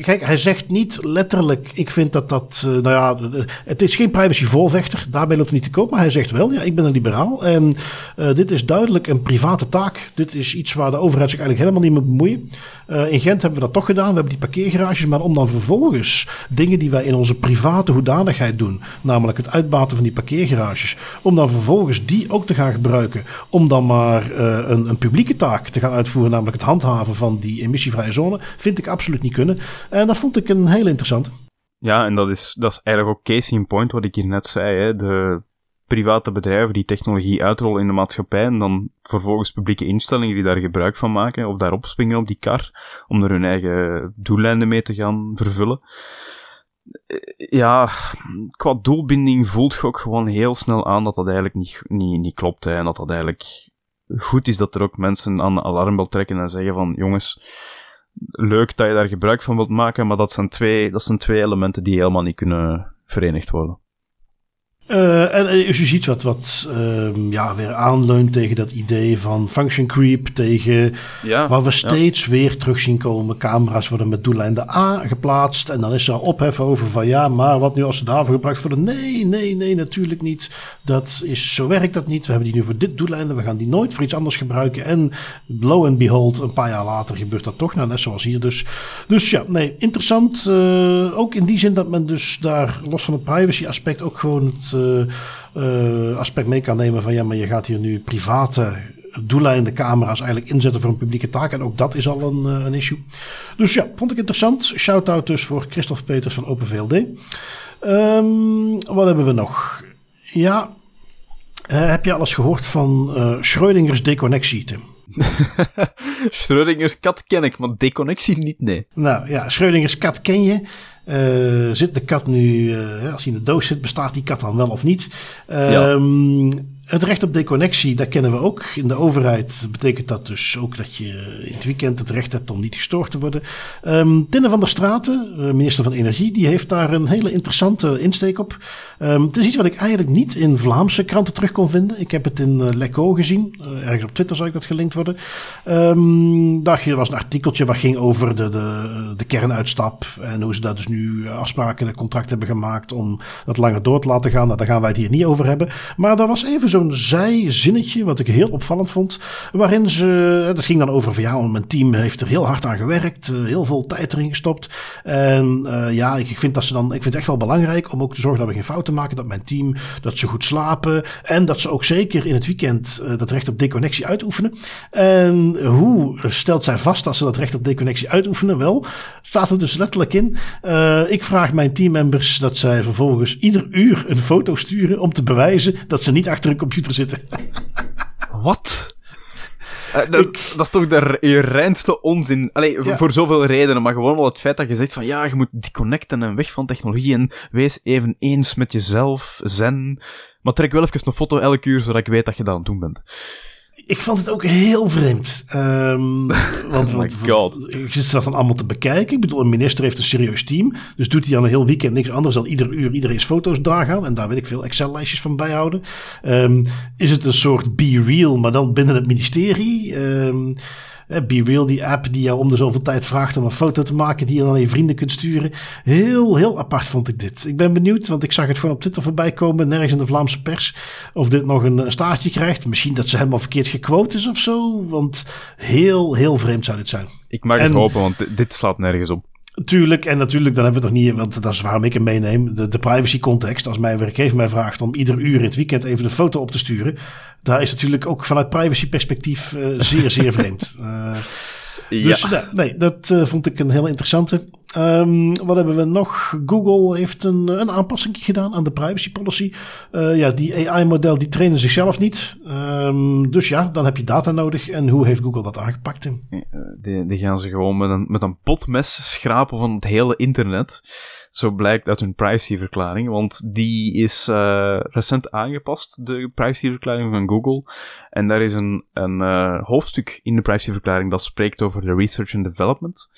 Kijk, hij zegt niet letterlijk, ik vind dat dat, uh, nou ja, het is geen privacy voorvechter, daarbij loopt het niet te koop, maar hij zegt wel, ja, ik ben een liberaal en uh, dit is duidelijk een private taak. Dit is iets waar de overheid zich eigenlijk helemaal niet mee bemoeien. Uh, in Gent hebben we dat toch gedaan, we hebben die parkeergarages, maar om dan vervolgens dingen die wij in onze private hoedanigheid doen, namelijk het uitbaten van die parkeergarages, om dan vervolgens die ook te gaan gebruiken, om dan maar een, een publieke taak te gaan uitvoeren, namelijk het handhaven van die emissievrije zone, vind ik absoluut niet kunnen. En dat vond ik een heel interessant.
Ja, en dat is, dat is eigenlijk ook case in point wat ik hier net zei. Hè. De private bedrijven die technologie uitrollen in de maatschappij en dan vervolgens publieke instellingen die daar gebruik van maken of daarop springen op die kar om er hun eigen doeleinden mee te gaan vervullen. Ja, qua doelbinding voelt je ook gewoon heel snel aan dat dat eigenlijk niet, niet, niet klopt. Hè, en dat dat eigenlijk goed is dat er ook mensen aan de alarmbel trekken en zeggen van jongens, leuk dat je daar gebruik van wilt maken, maar dat zijn twee, dat zijn twee elementen die helemaal niet kunnen verenigd worden.
Uh, en als je ziet wat, wat uh, ja, weer aanleunt tegen dat idee van function creep, tegen ja, waar we steeds weer terug zien komen. Camera's worden met doeleinde A geplaatst en dan is er ophef over van ja, maar wat nu als ze daarvoor gebruikt worden? Nee, nee, nee, natuurlijk niet. Dat is, zo werkt dat niet. We hebben die nu voor dit doeleinde, we gaan die nooit voor iets anders gebruiken. En lo and behold, een paar jaar later gebeurt dat toch, nou net zoals hier dus. Dus ja, nee, interessant. Uh, ook in die zin dat men dus daar, los van het privacy aspect, ook gewoon het uh, aspect mee kan nemen van ja, maar je gaat hier nu private doeleinde camera's eigenlijk inzetten voor een publieke taak. En ook dat is al een, een issue. Dus ja, vond ik interessant. Shout-out dus voor Christophe Peters van OpenVLD. Um, wat hebben we nog? Ja, uh, heb je alles gehoord van uh, Schrödingers deconnectie, Tim?
Schrödingers kat ken ik, maar deconnectie niet, nee.
Nou ja, Schrödingers kat ken je. Uh, zit de kat nu, uh, als hij in de doos zit, bestaat die kat dan wel of niet? Um, het recht op deconnectie, dat kennen we ook. In de overheid betekent dat dus ook dat je in het weekend het recht hebt om niet gestoord te worden. Um, Tinne van der Straten, eh, minister van Energie, die heeft daar een hele interessante insteek op. Um, het is iets wat ik eigenlijk niet in Vlaamse kranten terug kon vinden. Ik heb het in uh, Leco gezien. Uh, ergens op Twitter zou ik dat gelinkt worden. Um, daar was een artikeltje wat ging over de, de, de kernuitstap. En hoe ze daar dus nu afspraken en contract hebben gemaakt om dat langer door te laten gaan. Nou, daar gaan wij het hier niet over hebben. Maar daar was even zo'n zijzinnetje, wat ik heel opvallend vond. Waarin ze, dat ging dan over van ja, mijn team heeft er heel hard aan gewerkt. Heel veel tijd erin gestopt. En uh, ja, ik, ik, vind dat ze dan, ik vind het echt wel belangrijk om ook te zorgen dat we geen fouten maken. Dat mijn team, dat ze goed slapen. En dat ze ook zeker in het weekend dat recht op deconnectie uitoefenen. En hoe stelt zij vast dat ze dat recht op deconnectie uitoefenen? Wel, staat er dus letterlijk in. Ik vraag mijn teammembers dat zij vervolgens ieder uur een foto sturen om te bewijzen dat ze niet achter een computer zitten.
Wat? Uh, dat, dat, is toch de je reinste onzin. Allee, ja. voor zoveel redenen, maar gewoon al het feit dat je zegt van ja, je moet disconnecten en weg van technologie en wees even eens met jezelf, zen. Maar trek wel even een foto elke uur, zodat ik weet dat je dat aan het doen bent.
Ik vond het ook heel vreemd. Um, want,
oh my god.
je zit dat van allemaal te bekijken. Ik bedoel, een minister heeft een serieus team. Dus doet hij dan een heel weekend niks anders dan ieder uur iedereen's foto's gaan. En daar weet ik veel Excel-lijstjes van bijhouden. Um, is het een soort be real, maar dan binnen het ministerie? Um, Be Real, die app die jou om de zoveel tijd vraagt om een foto te maken, die je dan aan je vrienden kunt sturen. Heel, heel apart vond ik dit. Ik ben benieuwd, want ik zag het gewoon op Twitter voorbij komen, nergens in de Vlaamse pers, of dit nog een, staartje krijgt. Misschien dat ze helemaal verkeerd gequote is of zo, want heel, heel vreemd zou dit zijn.
Ik mag het hopen, want dit slaat nergens op.
Tuurlijk, en natuurlijk, dan hebben we het nog niet, want dat is waarom ik hem meeneem. De, de privacy context. Als mijn werkgever mij vraagt om ieder uur in het weekend even een foto op te sturen. Daar is natuurlijk ook vanuit privacy perspectief uh, zeer, zeer vreemd. Uh, ja. Dus nee, dat uh, vond ik een heel interessante. Um, wat hebben we nog? Google heeft een, een aanpassing gedaan aan de privacy policy. Uh, ja, die AI-model die trainen zichzelf niet. Um, dus ja, dan heb je data nodig. En hoe heeft Google dat aangepakt?
Die, die gaan ze gewoon met een, met een potmes schrapen van het hele internet. Zo blijkt uit hun privacyverklaring, want die is uh, recent aangepast, de privacyverklaring van Google. En daar is een, een uh, hoofdstuk in de privacyverklaring dat spreekt over de research and development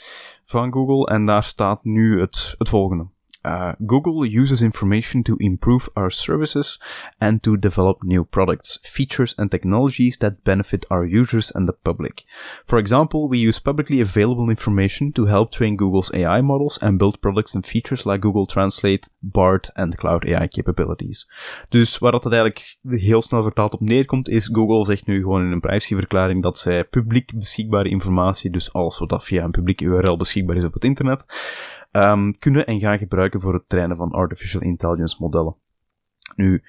van Google. En daar staat nu het, het volgende. Uh, Google uses information to improve our services and to develop new products, features, and technologies that benefit our users and the public. For example, we use publicly available information to help train Google's AI models and build products and features like Google Translate, BART, and Cloud AI capabilities. Dus waar dat eigenlijk heel snel vertaald op neerkomt, is Google zegt nu gewoon in een privacyverklaring dat zij publiek beschikbare informatie, dus alles wat via een publieke URL beschikbaar is op het internet, um, kunnen en gaan gebruiken voor het trainen van artificial intelligence modellen. Nu,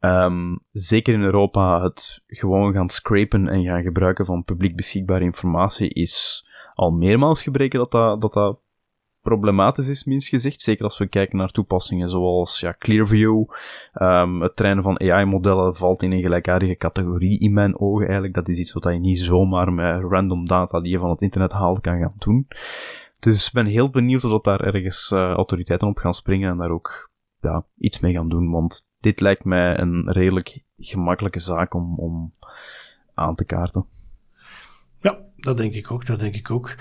um, zeker in Europa, het gewoon gaan scrapen en gaan gebruiken van publiek beschikbare informatie is al meermaals gebreken dat dat, dat, problematisch is, minst gezegd. Zeker als we kijken naar toepassingen zoals ja, Clearview. Um, het trainen van AI-modellen valt in een gelijkaardige categorie in mijn ogen eigenlijk. Dat is iets wat je niet zomaar met random data die je van het internet haalt kan gaan doen. Dus ik ben heel benieuwd of daar ergens uh, autoriteiten op gaan springen en daar ook ja, iets mee gaan doen. Want dit lijkt mij een redelijk gemakkelijke zaak om, om aan te kaarten.
Ja, dat denk ik ook. Dat denk ik ook.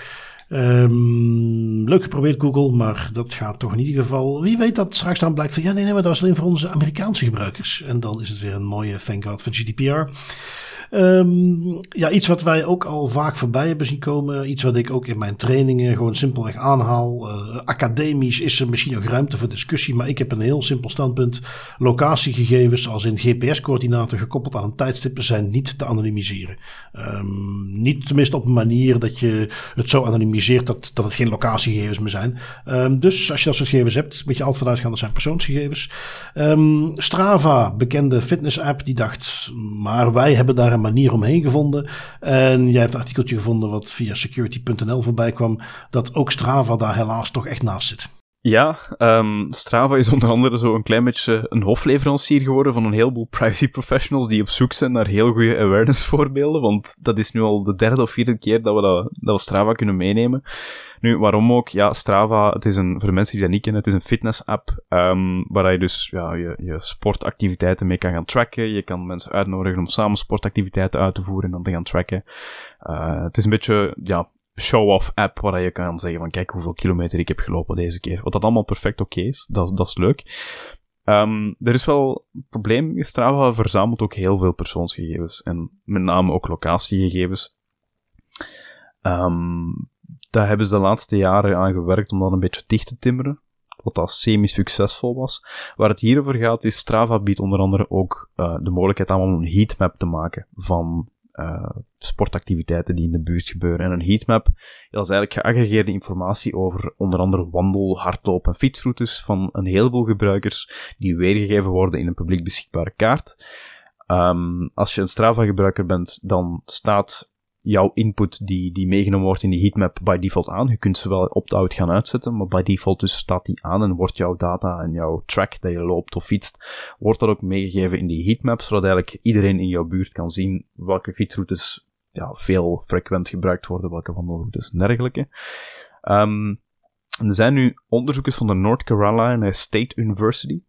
Um, leuk geprobeerd Google, maar dat gaat toch in ieder geval. Wie weet dat straks dan blijkt van ja, nee, nee, maar dat is alleen voor onze Amerikaanse gebruikers. En dan is het weer een mooie thank God van GDPR. Um, ja, iets wat wij ook al vaak voorbij hebben zien komen. Iets wat ik ook in mijn trainingen gewoon simpelweg aanhaal. Uh, academisch is er misschien nog ruimte voor discussie. Maar ik heb een heel simpel standpunt. Locatiegegevens als in GPS-coördinaten gekoppeld aan een tijdstip zijn niet te anonimiseren. Um, niet tenminste op een manier dat je het zo anonimiseert dat, dat het geen locatiegegevens meer zijn. Um, dus als je dat soort gegevens hebt, moet je altijd vanuit gaan dat zijn persoonsgegevens. Strava, bekende fitness-app, die dacht, maar wij hebben daar een manier omheen gevonden. En jij hebt een artikeltje gevonden wat via security.nl voorbij kwam, dat ook Strava daar helaas toch echt naast zit.
Ja, um, Strava is onder andere zo een klein beetje een hofleverancier geworden van een heleboel privacy professionals die op zoek zijn naar heel goede awareness voorbeelden, want dat is nu al de derde of vierde keer dat we, dat, dat we Strava kunnen meenemen. Nu, waarom ook? Ja, Strava, het is een, voor de mensen die dat niet kennen, het is een fitness-app, um, waar je dus ja, je, je sportactiviteiten mee kan gaan tracken. Je kan mensen uitnodigen om samen sportactiviteiten uit te voeren en dan te gaan tracken. Uh, het is een beetje, ja, show-off app waar je kan zeggen van kijk hoeveel kilometer ik heb gelopen deze keer. Wat dat allemaal perfect oké is, dat, dat is leuk. Um, er is wel een probleem. Strava verzamelt ook heel veel persoonsgegevens en met name ook locatiegegevens. Um, daar hebben ze de laatste jaren aan gewerkt om dat een beetje dicht te timmeren. Wat dat semi-succesvol was. Waar het hier over gaat is, Strava biedt onder andere ook uh, de mogelijkheid aan om een heatmap te maken van uh, sportactiviteiten die in de buurt gebeuren. En een heatmap, dat is eigenlijk geaggregeerde informatie over onder andere wandel, hardloop en fietsroutes van een heleboel gebruikers die weergegeven worden in een publiek beschikbare kaart. Um, als je een Strava-gebruiker bent, dan staat jouw input die, die meegenomen wordt in die heatmap by default aan. Je kunt ze wel opt-out gaan uitzetten, maar by default dus staat die aan en wordt jouw data en jouw track dat je loopt of fietst, wordt dat ook meegegeven in die heatmap, zodat eigenlijk iedereen in jouw buurt kan zien welke fietsroutes ja, veel frequent gebruikt worden, welke wandelroutes en dergelijke. Um, er zijn nu onderzoekers van de North Carolina State University.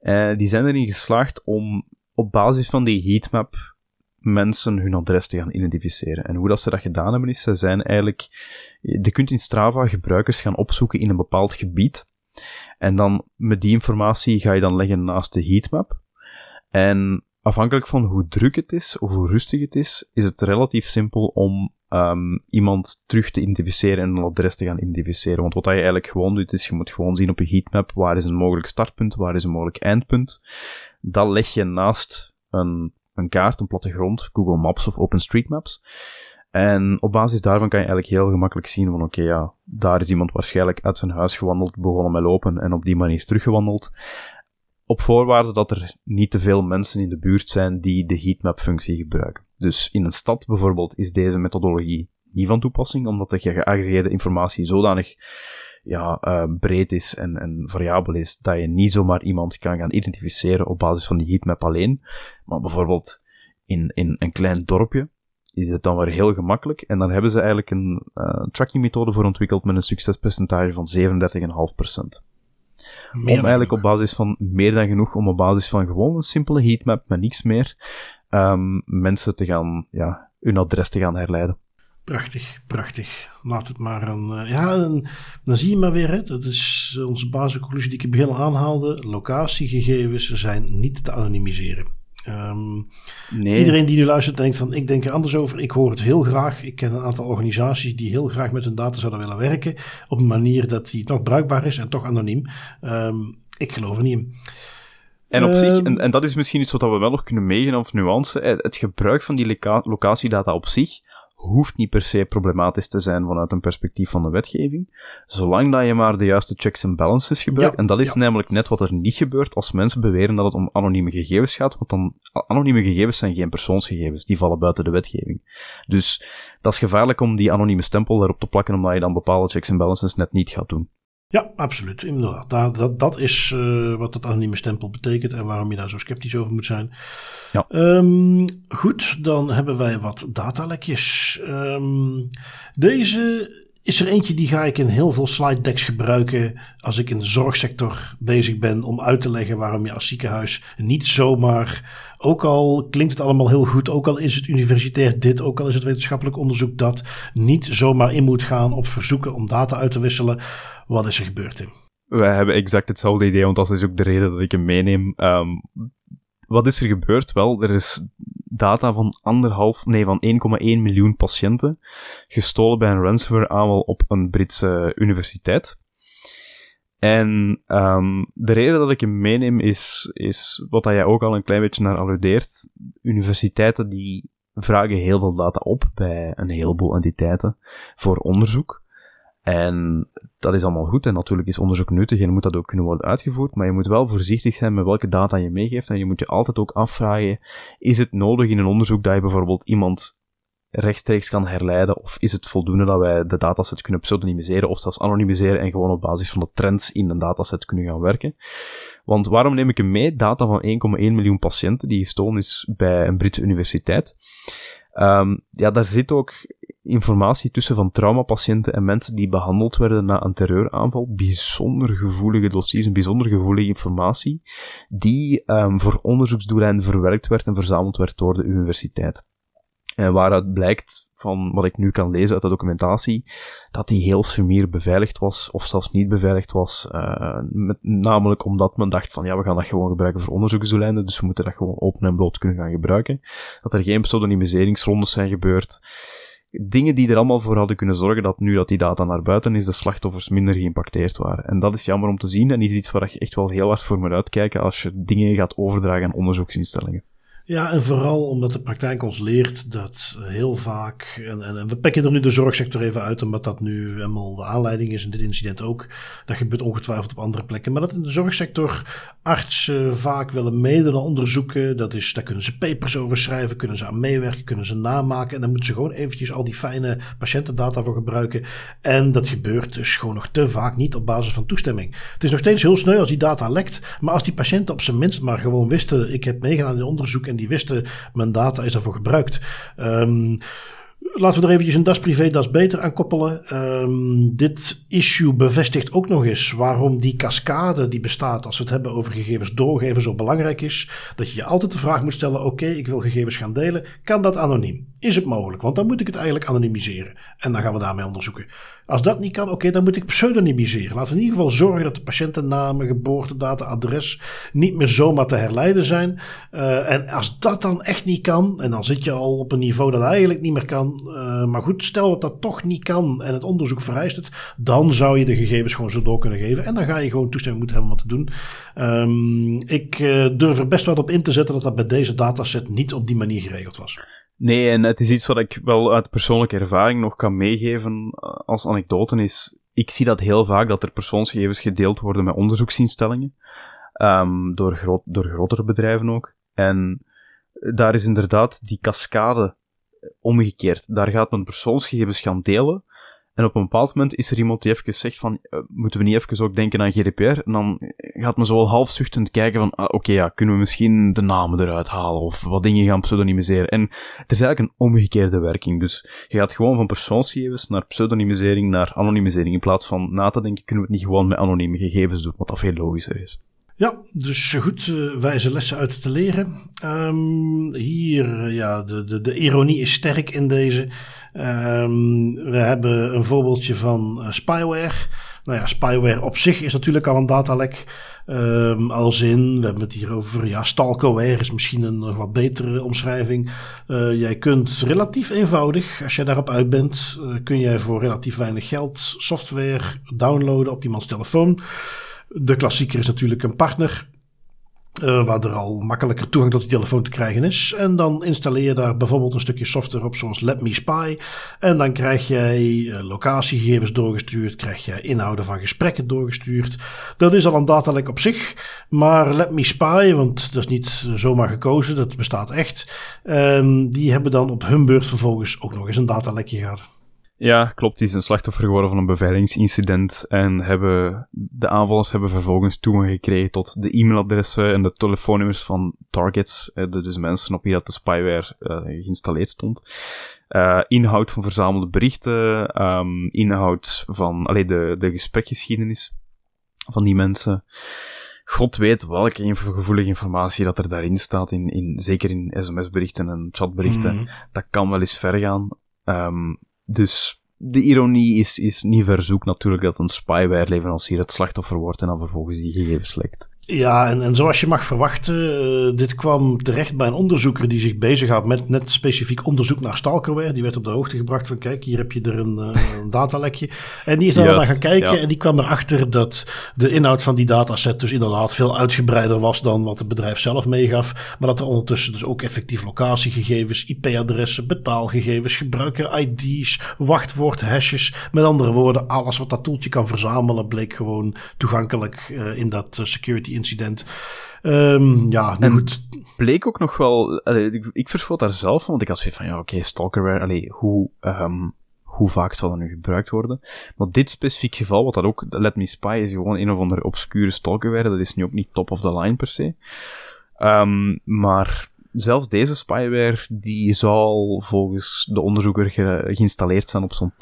Uh, die zijn erin geslaagd om op basis van die heatmap mensen hun adres te gaan identificeren. En hoe dat ze dat gedaan hebben is, ze zijn eigenlijk, je kunt in Strava gebruikers gaan opzoeken in een bepaald gebied. En dan met die informatie ga je dan leggen naast de heatmap. En afhankelijk van hoe druk het is of hoe rustig het is, is het relatief simpel om um, iemand terug te identificeren en een adres te gaan identificeren. Want wat je eigenlijk gewoon doet, is je moet gewoon zien op je heatmap waar is een mogelijk startpunt, waar is een mogelijk eindpunt. Dat leg je naast een een kaart, een plattegrond, Google Maps of OpenStreetMaps. En op basis daarvan kan je eigenlijk heel gemakkelijk zien van oké, ja, daar is iemand waarschijnlijk uit zijn huis gewandeld, begonnen met lopen en op die manier teruggewandeld. Op voorwaarde dat er niet te veel mensen in de buurt zijn die de heatmap-functie gebruiken. Dus in een stad bijvoorbeeld is deze methodologie niet van toepassing, omdat de geaggregeerde informatie zodanig ja, uh, breed is en, en variabel is, dat je niet zomaar iemand kan gaan identificeren op basis van die heatmap alleen. Maar bijvoorbeeld in, in een klein dorpje is het dan weer heel gemakkelijk. En dan hebben ze eigenlijk een uh, tracking methode voor ontwikkeld met een succespercentage van 37,5%. Om eigenlijk op basis van meer dan genoeg, om op basis van gewoon een simpele heatmap met niks meer, um, mensen te gaan, ja, hun adres te gaan herleiden.
Prachtig, prachtig. Laat het maar een. Uh, ja, dan zie je maar weer, hè, dat is onze basisconclusie die ik in het begin aanhaalde. Locatiegegevens zijn niet te anonimiseren. Um, nee. Iedereen die nu luistert denkt van ik denk er anders over. Ik hoor het heel graag. Ik ken een aantal organisaties die heel graag met hun data zouden willen werken. Op een manier dat die nog bruikbaar is en toch anoniem. Um, ik geloof er niet in.
En op zich, ehm, en, en dat is misschien iets wat we wel nog kunnen meegeven of nuance, het gebruik van die locatiedata op zich hoeft niet per se problematisch te zijn vanuit een perspectief van de wetgeving, zolang dat je maar de juiste checks en balances gebruikt. en dat is namelijk net wat er niet gebeurt als mensen beweren dat het om anonieme gegevens gaat, want dan, anonieme gegevens zijn geen persoonsgegevens, die vallen buiten de wetgeving. Dus dat is gevaarlijk om die anonieme stempel erop te plakken, omdat je dan bepaalde checks en balances net niet gaat doen.
Ja, absoluut. Inderdaad. Dat, dat, dat is uh, wat het anonieme stempel betekent en waarom je daar zo sceptisch over moet zijn. Ja. Um, goed, dan hebben wij wat datalekjes. Um, deze is er eentje die ga ik in heel veel slide decks gebruiken als ik in de zorgsector bezig ben om uit te leggen waarom je als ziekenhuis niet zomaar, ook al klinkt het allemaal heel goed, ook al is het universitair dit, ook al is het wetenschappelijk onderzoek dat, niet zomaar in moet gaan op verzoeken om data uit te wisselen. Wat is er gebeurd, Tim?
Wij hebben exact hetzelfde idee, want dat is ook de reden dat ik hem meeneem. Um, wat is er gebeurd? Wel, er is data van anderhalf, nee, van 1,1 miljoen patiënten gestolen bij een ransomware aanval op een Britse universiteit. En um, de reden dat ik hem meeneem is, is wat jij ook al een klein beetje naar alludeert. Universiteiten die vragen heel veel data op bij een heleboel entiteiten voor onderzoek. En dat is allemaal goed en natuurlijk is onderzoek nuttig en moet dat ook kunnen worden uitgevoerd, maar je moet wel voorzichtig zijn met welke data je meegeeft en je moet je altijd ook afvragen, is het nodig in een onderzoek dat je bijvoorbeeld iemand rechtstreeks kan herleiden of is het voldoende dat wij de dataset kunnen pseudonymiseren of zelfs anonymiseren en gewoon op basis van de trends in een dataset kunnen gaan werken. Want waarom neem ik hem mee? Data van 1,1 miljoen patiënten die gestolen is bij een Britse universiteit. Um, ja, daar zit ook informatie tussen van traumapatiënten en mensen die behandeld werden na een terreuraanval. Bijzonder gevoelige dossiers en bijzonder gevoelige informatie, die um, voor onderzoeksdoeleinden verwerkt werd en verzameld werd door de universiteit. En waaruit blijkt van wat ik nu kan lezen uit de documentatie, dat die heel sumier beveiligd was, of zelfs niet beveiligd was. Met, namelijk omdat men dacht van ja, we gaan dat gewoon gebruiken voor onderzoeksdoeleinden, dus we moeten dat gewoon open en bloot kunnen gaan gebruiken. Dat er geen pseudonymiseringsrondes zijn gebeurd dingen die er allemaal voor hadden kunnen zorgen dat nu dat die data naar buiten is, de slachtoffers minder geïmpacteerd waren. En dat is jammer om te zien en is iets waar je echt wel heel hard voor moet uitkijken als je dingen gaat overdragen aan onderzoeksinstellingen.
Ja, en vooral omdat de praktijk ons leert dat heel vaak, en, en, we pakken er nu de zorgsector even uit, omdat dat nu helemaal de aanleiding is en dit incident ook. Dat gebeurt ongetwijfeld op andere plekken. Maar dat in de zorgsector artsen vaak willen aan onderzoeken. Dat is, daar kunnen ze papers over schrijven, kunnen ze aan meewerken, kunnen ze namaken. En dan moeten ze gewoon eventjes al die fijne patiëntendata voor gebruiken. En dat gebeurt dus gewoon nog te vaak niet op basis van toestemming. Het is nog steeds heel sneu als die data lekt. Maar als die patiënten op zijn minst maar gewoon wisten, ik heb meegedaan in onderzoek en die wisten, mijn data is daarvoor gebruikt. Um, Laten we er eventjes een das privé, das beter aan koppelen. Um, dit issue bevestigt ook nog eens waarom die cascade die bestaat als we het hebben over gegevens doorgeven zo belangrijk is. Dat je je altijd de vraag moet stellen, oké, ik wil gegevens gaan delen. Kan dat anoniem? Is het mogelijk? Want dan moet ik het eigenlijk anonimiseren. En dan gaan we daarmee onderzoeken. Als dat niet kan, oké, dan moet ik pseudonymiseren. Laten we in ieder geval zorgen dat de patiëntennamen, geboortedata, adres niet meer zomaar te herleiden zijn. Uh, en als dat dan echt niet kan, en dan zit je al op een niveau dat eigenlijk niet meer kan. Uh, maar goed, stel dat dat toch niet kan en het onderzoek vereist het, dan zou je de gegevens gewoon zo door kunnen geven. En dan ga je gewoon toestemming moeten hebben wat te doen. Um, ik uh, durf er best wel op in te zetten dat dat bij deze dataset niet op die manier geregeld was.
Nee, en het is iets wat ik wel uit persoonlijke ervaring nog kan meegeven eh, als anekdote is. Ik zie dat heel vaak dat er persoonsgegevens gedeeld worden met onderzoeksinstellingen. Um, door, groot, door grotere bedrijven ook. En daar is inderdaad die cascade omgekeerd. Daar gaat men persoonsgegevens gaan delen. En op een bepaald moment is er iemand die even zegt van, uh, moeten we niet even ook denken aan GDPR? En dan gaat men zo wel half zuchtend kijken van, ah, oké, ja, kunnen we misschien de namen eruit halen of wat dingen gaan pseudonymiseren? En het is eigenlijk een omgekeerde werking. Dus je gaat gewoon van persoonsgegevens naar pseudonymisering naar anonymisering in plaats van na te denken, kunnen we het niet gewoon met anonieme gegevens doen, wat dat veel logischer is.
Ja, dus goed, uh, wijze lessen uit te leren. Um, hier, uh, ja, de, de, de ironie is sterk in deze. Um, we hebben een voorbeeldje van uh, spyware. Nou ja, spyware op zich is natuurlijk al een datalek. Um, als in, we hebben het hier over, ja, stalkerware is misschien een nog wat betere omschrijving. jij kunt relatief eenvoudig, als jij daarop uit bent, kun jij voor relatief weinig geld software downloaden op iemands telefoon. De klassieker is natuurlijk een partner. Uh, waar er al makkelijker toegang tot de telefoon te krijgen is. En dan installeer je daar bijvoorbeeld een stukje software op, zoals Let Me Spy. En dan krijg jij uh, locatiegegevens doorgestuurd, krijg je inhouden van gesprekken doorgestuurd. Dat is al een datalek op zich. Maar Let Me Spy, want dat is niet zomaar gekozen, dat bestaat echt. En die hebben dan op hun beurt vervolgens ook nog eens een datalekje gehad.
Ja, klopt. Die is een slachtoffer geworden van een beveiligingsincident en hebben, de aanvallers hebben vervolgens toegang gekregen tot de e-mailadressen en de telefoonnummers van targets, dus mensen op wie dat de spyware uh, geïnstalleerd stond. Uh, inhoud van verzamelde berichten, um, inhoud van allee, de, de gesprekgeschiedenis van die mensen. God weet welke gevoelige informatie dat er daarin staat, in, in, zeker in sms-berichten en chatberichten. Mm. Dat kan wel eens ver gaan. Um, dus de ironie is, is niet verzoek natuurlijk dat een spyware-leverancier het slachtoffer wordt en dan vervolgens die gegevens lekt.
Ja, en, en zoals je mag verwachten, uh, dit kwam terecht bij een onderzoeker die zich bezighoudt met net specifiek onderzoek naar stalkerware. Die werd op de hoogte gebracht van kijk, hier heb je er een, uh, een datalekje. En die is daar naar gaan kijken en die kwam erachter dat de inhoud van die dataset dus inderdaad veel uitgebreider was dan wat het bedrijf zelf meegaf. Maar dat er ondertussen dus ook effectief locatiegegevens, IP-adressen, betaalgegevens, gebruiker-ID's, wachtwoord, hashes. Met andere woorden, alles wat dat toeltje kan verzamelen bleek gewoon toegankelijk uh, in dat security incident. Um, ja, nu goed.
bleek ook nog wel... Allee, ik, ik verschot daar zelf van, want ik had zoiets van, ja, oké, okay, stalkerware, allee, hoe... Um, hoe vaak zal dat nu gebruikt worden? Maar dit specifiek geval, wat dat ook, Let Me Spy, is gewoon een of andere obscure stalkerware. Dat is nu ook niet top of the line per se. Um, maar zelfs deze spyware, die zal volgens de onderzoeker ge geïnstalleerd zijn op zo'n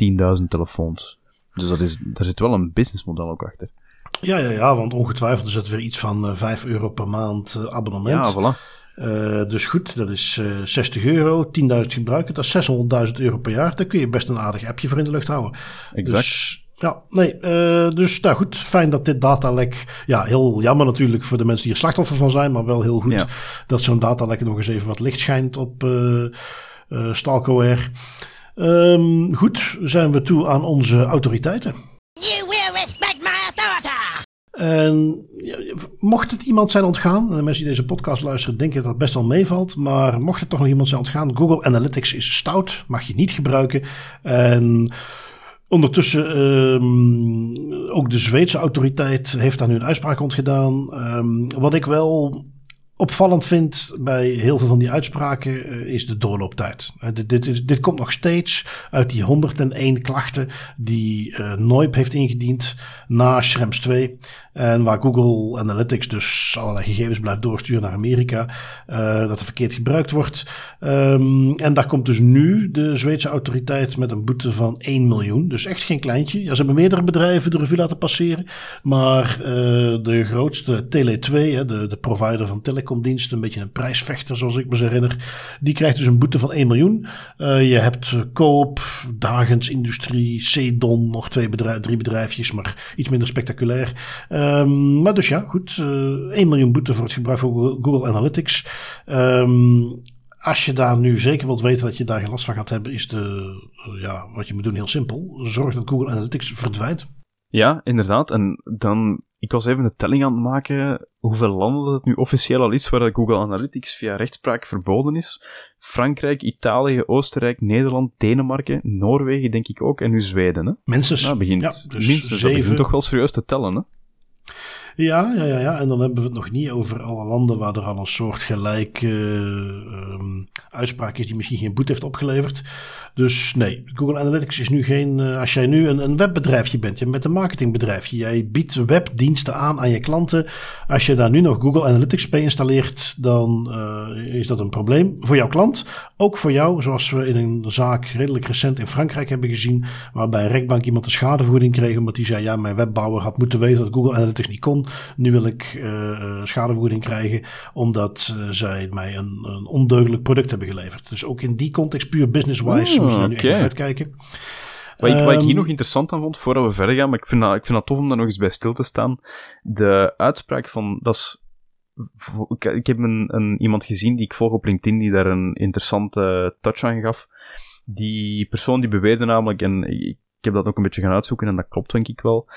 10.000 telefoons. Dus dat is, daar zit wel een businessmodel ook achter.
Ja, ja, ja, want ongetwijfeld is het weer iets van uh, eh, 5 euro per maand uh, abonnement.
Ja, voilà.
Uh, dus goed, dat is 60 euro, 10.000 gebruiken, dat is 600.000 euro per jaar. Daar kun je best een aardig appje voor in de lucht houden.
Exact.
Dus, ja, nee, dus nou goed, fijn dat dit datalek, ja, heel jammer natuurlijk voor de mensen die er slachtoffer van zijn, maar wel heel goed ja. dat zo'n datalek nog eens even wat licht schijnt op stalkerware. Um, goed, zijn we toe aan onze autoriteiten. You en mocht het iemand zijn ontgaan, en de mensen die deze podcast luisteren denken dat het best wel meevalt, maar mocht het toch nog iemand zijn ontgaan, Google Analytics is stout, mag je niet gebruiken. En ondertussen, um, ook de Zweedse autoriteit heeft daar nu een uitspraak rond gedaan. Um, wat ik wel opvallend vind bij heel veel van die uitspraken uh, is de doorlooptijd. Uh, dit, dit, komt nog steeds uit die 101 klachten die uh, Noip heeft ingediend na Schrems 2. En waar Google Analytics dus allerlei gegevens blijft doorsturen naar Amerika. dat er verkeerd gebruikt wordt. Um, en daar komt dus nu de Zweedse autoriteit met een boete van 1 miljoen. Dus echt geen kleintje. Ja, ze hebben meerdere bedrijven de revue laten passeren. Maar de grootste, Tele2, hè, de, de provider van telecom telecomdienst, een beetje een prijsvechter zoals ik me herinner. Die krijgt dus een boete van 1 miljoen. Uh, je hebt Coop, Dagens Industrie, Cedon, nog twee bedrijf, drie bedrijfjes, maar iets minder spectaculair. Um, maar dus ja, goed, uh, eh, 1 miljoen boete voor het gebruik van Google Analytics. Um, als je daar nu zeker wilt weten dat je daar geen last van gaat hebben, is de, ja, wat je moet doen heel simpel. Zorg dat Google Analytics verdwijnt.
Ja, inderdaad. En dan ik was even de telling aan het maken hoeveel landen het nu officieel al is waar Google Analytics via rechtspraak verboden is. Frankrijk, Italië, Oostenrijk, Nederland, Denemarken, Noorwegen denk ik ook en nu Zweden. Hè?
Minstens.
Nou, begint, ja, dus minstens. Zeven. Dat begint toch wel serieus te tellen, hè?
Ja, ja, ja, ja. En dan hebben we het nog niet over alle landen waar er al een soort gelijke uh, uitspraak is die misschien geen boete heeft opgeleverd. Dus nee, Google Analytics is nu geen. Uh, als jij nu een, een webbedrijfje bent, je bent een marketingbedrijfje, jij biedt webdiensten aan aan je klanten. Als je daar nu nog Google Analytics bij installeert, dan uh, is dat een probleem voor jouw klant. Ook voor jou, zoals we in een zaak redelijk recent in Frankrijk hebben gezien, waarbij een rekbank iemand een schadevergoeding kreeg omdat hij zei: Ja, mijn webbouwer had moeten weten dat Google Analytics niet kon. Nu wil ik uh, schadevergoeding krijgen omdat zij mij een, een ondeugelijk product hebben geleverd. Dus ook in die context, puur business-wise moet je daar nu okay. uitkijken.
Wat ik, wat ik, hier ehm, nog interessant aan vond, voordat we verder gaan, maar ik vind, dat, ik vind dat tof om daar nog eens bij stil te staan. De uitspraak van, dat is, ik, ik heb een, een, iemand gezien die ik volg op LinkedIn, die daar een interessante touch aan gaf. Die persoon die beweerde namelijk, en ik, heb dat ook een beetje gaan uitzoeken en dat klopt denk ik wel.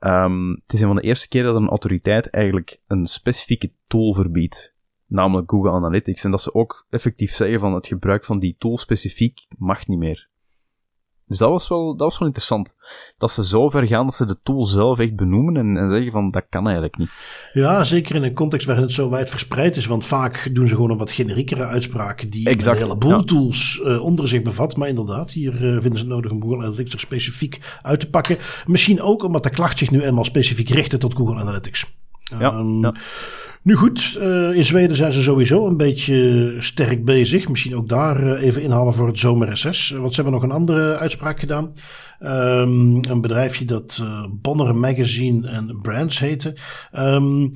Um, het is een van de eerste keer dat een autoriteit eigenlijk een specifieke tool verbiedt namelijk Google Analytics. En dat ze ook effectief zeggen van het gebruik van die tool specifiek mag niet meer. Dus dat was, wel, dat was wel interessant. Dat ze zo ver gaan dat ze de tool zelf echt benoemen en, en zeggen van dat kan eigenlijk niet.
Ja, zeker in een context waarin het zo wijd verspreid is. Want vaak doen ze gewoon een wat generiekere uitspraken die exact, een heleboel tools uh, onder zich bevat. Maar inderdaad, hier uh, vinden ze het nodig om Google Analytics er specifiek uit te pakken. Misschien ook omdat de klacht zich nu eenmaal specifiek richtte tot Google Analytics.
Ja, um, ja.
Nu goed, uh, in Zweden zijn ze sowieso een beetje sterk bezig. Misschien ook daar uh, even inhalen voor het zomerreces. Want ze hebben nog een andere uitspraak gedaan. Um, een bedrijfje dat Bonner Magazine en Brands heette. Um,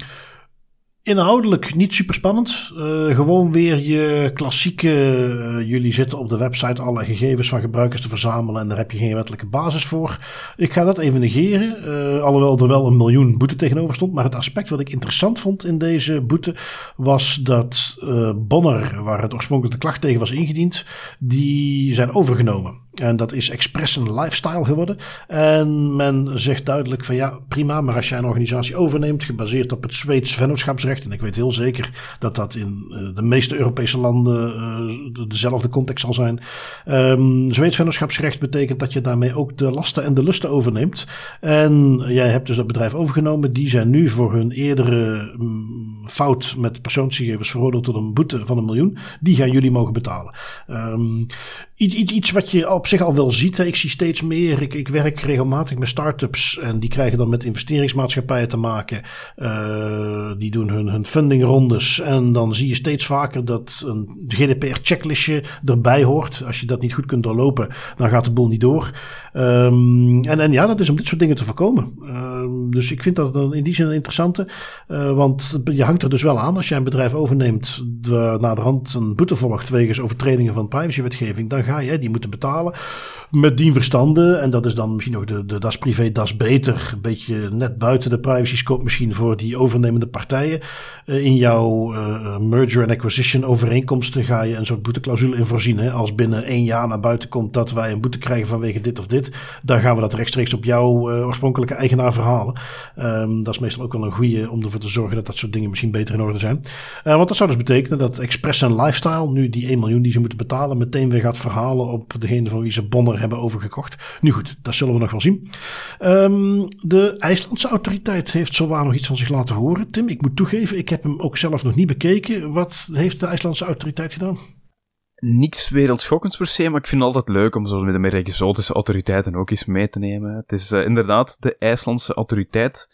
Inhoudelijk niet super spannend. Uh, gewoon weer je klassieke. Uh, jullie zitten op de website alle gegevens van gebruikers te verzamelen en daar heb je geen wettelijke basis voor. Ik ga dat even negeren. Uh, alhoewel er wel een miljoen boete tegenover stond. Maar het aspect wat ik interessant vond in deze boete was dat Bonner, waar het oorspronkelijk de klacht tegen was ingediend, die zijn overgenomen. En dat is Express een lifestyle geworden. En men zegt duidelijk van ja, prima, maar als jij een organisatie overneemt, gebaseerd op het Zweeds vennootschapsrecht, en ik weet heel zeker dat dat in uh, de meeste Europese landen uh, dezelfde context zal zijn. Um, Zweeds vennootschapsrecht betekent dat je daarmee ook de lasten en de lusten overneemt. En jij hebt dus dat bedrijf overgenomen. Die zijn nu voor hun eerdere um, fout met persoonsgegevens veroordeeld tot een boete van een miljoen. Die gaan jullie mogen betalen. Um, iets, wat je op zich al wel ziet. Ik zie steeds meer. Ik, ik werk regelmatig met start-ups. En die krijgen dan met investeringsmaatschappijen te maken. Uh, die doen hun, hun fundingrondes. En dan zie je steeds vaker dat een GDPR-checklistje erbij hoort. Als je dat niet goed kunt doorlopen, dan gaat de boel niet door. Um, en, en ja, dat is om dit soort dingen te voorkomen. Um, dus ik vind dat in die zin een interessante. Uh, want je hangt er dus wel aan. Als jij een bedrijf overneemt, de, hand een boete volgt wegens overtredingen van privacywetgeving, dan ga je die moeten betalen. Met dien verstanden, en dat is dan misschien nog de, de das privé, das beter. Een beetje net buiten de privacy scope misschien voor die overnemende partijen. Uh, in jouw uh, merger en acquisition overeenkomsten ga je een soort boeteclausule in voorzien. Hè? Als binnen één jaar naar buiten komt dat wij een boete krijgen vanwege dit of dit. Dan gaan we dat rechtstreeks op jouw oorspronkelijke eigenaar verhalen. Um, dat is meestal ook wel een goede om ervoor te zorgen dat dat soort dingen misschien beter in orde zijn. want dat zou dus betekenen dat Express en Lifestyle nu die 1 miljoen die ze moeten betalen meteen weer gaat verhalen op degene van wie ze Bonner hebben overgekocht. Nu goed, dat zullen we nog wel zien. Um, de IJslandse autoriteit heeft zowaar nog iets van zich laten horen. Tim, ik moet toegeven, ik heb hem ook zelf nog niet bekeken. Wat heeft de IJslandse autoriteit gedaan?
Niets wereldschokkends per se, maar ik vind het altijd leuk om zo met de meer exotische autoriteiten ook eens mee te nemen. Het is uh, inderdaad de IJslandse autoriteit.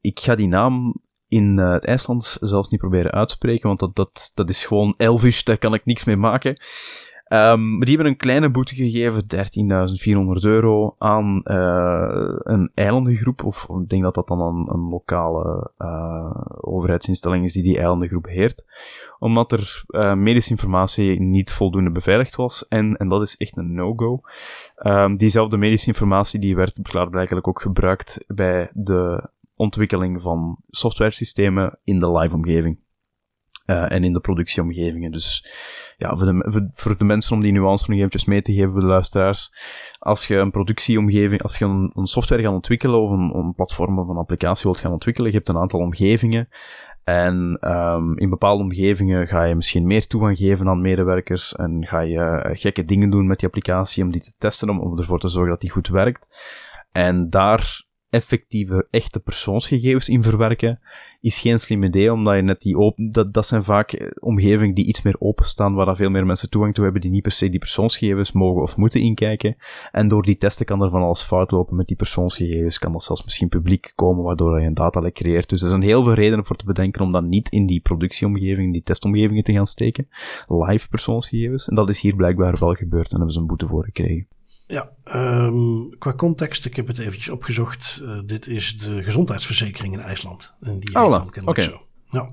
Ik ga die naam in uh, het IJslands zelfs niet proberen uitspreken, want dat, dat, dat is gewoon Elvish, daar kan ik niks mee maken. Maar die hebben een kleine boete gegeven, 13.400 euro, aan uh, een eilandengroep. Of ik denk dat dat dan een, een lokale uh, overheidsinstelling is die die eilandengroep heert. Omdat er uh, medische informatie niet voldoende beveiligd was. En, en dat is echt een no-go. Um, diezelfde medische informatie die werd klaarblijkelijk ook gebruikt bij de ontwikkeling van softwaresystemen in de live-omgeving. Uh, en in de productieomgevingen. Dus ja, voor de, voor, de mensen om die nuance nog eventjes mee te geven voor de luisteraars. Als je een productieomgeving, als je een, een software gaat ontwikkelen of een, platform of een applicatie wilt gaan ontwikkelen, je hebt een aantal omgevingen. En um, in bepaalde omgevingen ga je misschien meer toegang geven aan medewerkers en ga je uh, gekke dingen doen met die applicatie om die te testen, om ervoor te zorgen dat die goed werkt. En daar effectieve, echte persoonsgegevens in verwerken, is geen slim idee, omdat je net die open, dat, dat zijn vaak eh, omgevingen die iets meer openstaan, waar veel meer mensen toegang toe hebben, die niet per se die persoonsgegevens mogen of moeten inkijken. En door die testen kan er van alles fout lopen met die persoonsgegevens, kan dat zelfs misschien publiek komen, waardoor je een datalek creëert. Dus er zijn heel veel redenen voor te bedenken om dat niet in die productieomgeving, die testomgevingen te gaan steken. Live persoonsgegevens. En dat is hier blijkbaar wel gebeurd en hebben ze een boete voor gekregen.
Ja, um, qua context, ik heb het eventjes opgezocht. Uh, dit is de gezondheidsverzekering in IJsland. En die
oh, heet dan okay. zo.
Ja.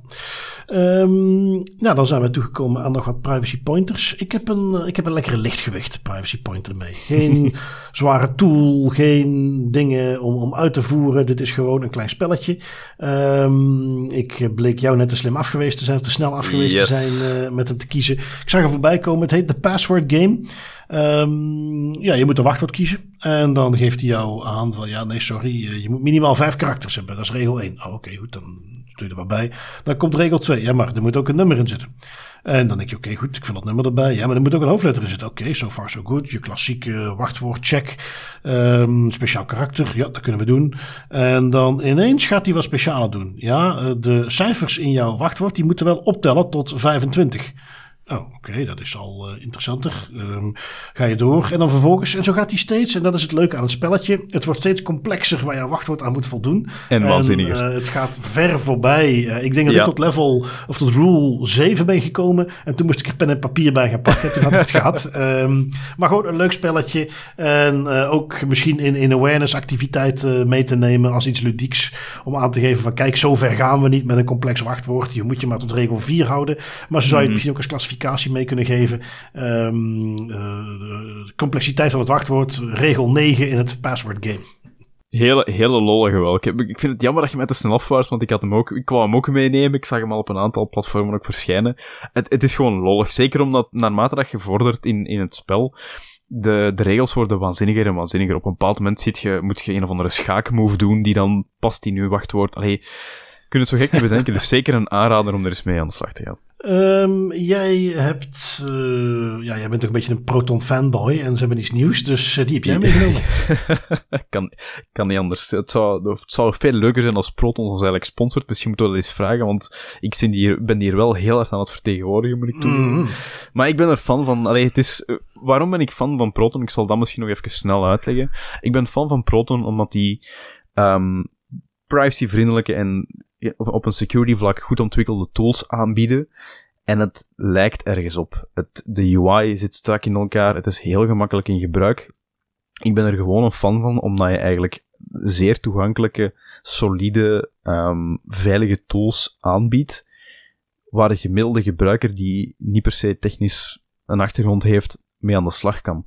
Um, nou, dan zijn we toegekomen aan nog wat privacy pointers. Ik heb een, ik heb een lekkere lichtgewicht privacy pointer mee. Geen zware tool, geen dingen om, om uit te voeren. Dit is gewoon een klein spelletje. Um, ik bleek jou net te slim afgeweest te zijn, of te snel afgeweest yes. te zijn uh, met hem te kiezen. Ik zag er voorbij komen. Het heet de Password Game. Um, ja, je moet een wachtwoord kiezen. En dan geeft hij jou aan van ja, nee, sorry, je moet minimaal vijf karakters hebben. Dat is regel 1. Oh, oké, goed, dan doe. Dan komt regel 2. Ja, maar er moet ook een nummer in zitten. En dan denk je, oké, goed, ik vind dat nummer erbij. Ja, maar er moet ook een hoofdletter in zitten. Oké, so far so good. Je klassieke wachtwoord, check. Um, speciaal karakter, ja, dat kunnen we doen. En dan ineens gaat hij wat specialer doen. Ja, de cijfers in jouw wachtwoord, die moeten wel optellen tot 25. Oh, oké, dat is al uh, interessanter. Um, ga je door en dan vervolgens, en zo gaat hij steeds, en dat is het leuke aan het spelletje. Het wordt steeds complexer waar je wachtwoord aan moet voldoen.
En waanzinniger.
Uh, het gaat ver voorbij. Uh, ik denk dat ja. ik tot level, of tot rule 7 ben gekomen. En toen moest ik er pen en papier bij gaan pakken. toen had ik het gehad. Um, maar gewoon een leuk spelletje. En ook misschien in, in awareness activiteit mee te nemen als iets ludieks. Om aan te geven van, kijk, zo ver gaan we niet met een complex wachtwoord. Je moet je maar tot regel 4 houden. Maar zo zou je het misschien ook als klassificatie mee kunnen geven. Um, de complexiteit van het wachtwoord, regel 9 in het password game.
Hele, hele lollige wel. Ik, ik, vind het jammer dat je mij te snel afwaart, want ik, had hem ook, ik kwam hem ook meenemen. Ik zag hem al op een aantal platformen ook verschijnen. Het, het is gewoon lollig. Zeker omdat naarmate dat je vordert in, in het spel, de, de regels worden waanzinniger en waanzinniger. Op een bepaald moment zit je, moet je een of andere schaakmove doen die dan past in je wachtwoord. Allee, kun je het zo gek niet bedenken. Dus zeker een aanrader om er eens mee aan de slag te gaan.
Um, jij hebt, uh, ja, jij bent toch een beetje een Proton fanboy en ze hebben iets nieuws, dus uh, die heb jij meegenomen.
kan, kan niet anders. Het zou, het zou veel leuker zijn als Proton ons eigenlijk sponsort. Misschien moeten we dat eens vragen, want ik hier, ben hier wel heel erg aan het vertegenwoordigen, moet ik toegeven. Mm. Maar ik ben er fan van. Allee, het is, uh, waarom ben ik fan van Proton? Ik zal dat misschien nog even snel uitleggen. Ik ben fan van Proton omdat die um, privacyvriendelijke en op een security vlak goed ontwikkelde tools aanbieden. En het lijkt ergens op. Het, de UI zit strak in elkaar. Het is heel gemakkelijk in gebruik. Ik ben er gewoon een fan van, omdat je eigenlijk zeer toegankelijke, solide, um, veilige tools aanbiedt. Waar de gemiddelde gebruiker die niet per se technisch een achtergrond heeft, mee aan de slag kan.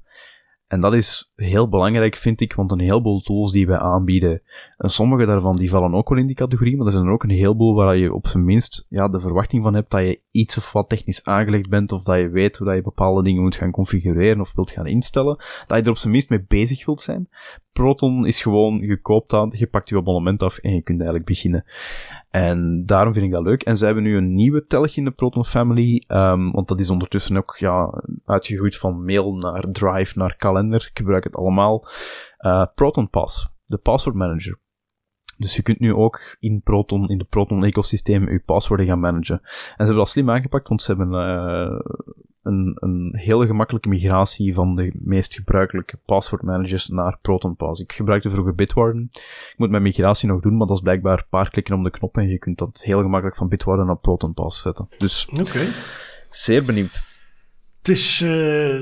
En dat is heel belangrijk, vind ik, want een heleboel tools die wij aanbieden, en sommige daarvan die vallen ook wel in die categorie, maar er zijn er ook een heleboel waar je op zijn minst ja, de verwachting van hebt dat je iets of wat technisch aangelegd bent, of dat je weet hoe dat je bepaalde dingen moet gaan configureren of wilt gaan instellen, dat je er op zijn minst mee bezig wilt zijn. Proton is gewoon, je koopt aan, je pakt je abonnement af en je kunt eigenlijk beginnen. En daarom vind ik dat leuk. En ze hebben nu een nieuwe telg in de Proton Family, um, want dat is ondertussen ook ja, uitgegroeid van mail naar Drive naar kalender. Ik gebruik het allemaal. Uh, Proton Pass, de password manager. Dus je kunt nu ook in Proton, in de Proton-ecosysteem, je paswoorden gaan managen. En ze hebben dat slim aangepakt, want ze hebben uh, een, een hele gemakkelijke migratie van de meest gebruikelijke passwordmanagers naar ProtonPass. Ik gebruikte vroeger Bitwarden. Ik moet mijn migratie nog doen, maar dat is blijkbaar een paar klikken om de knop en je kunt dat heel gemakkelijk van Bitwarden naar ProtonPass zetten. Dus,
okay.
zeer benieuwd.
Het is, uh,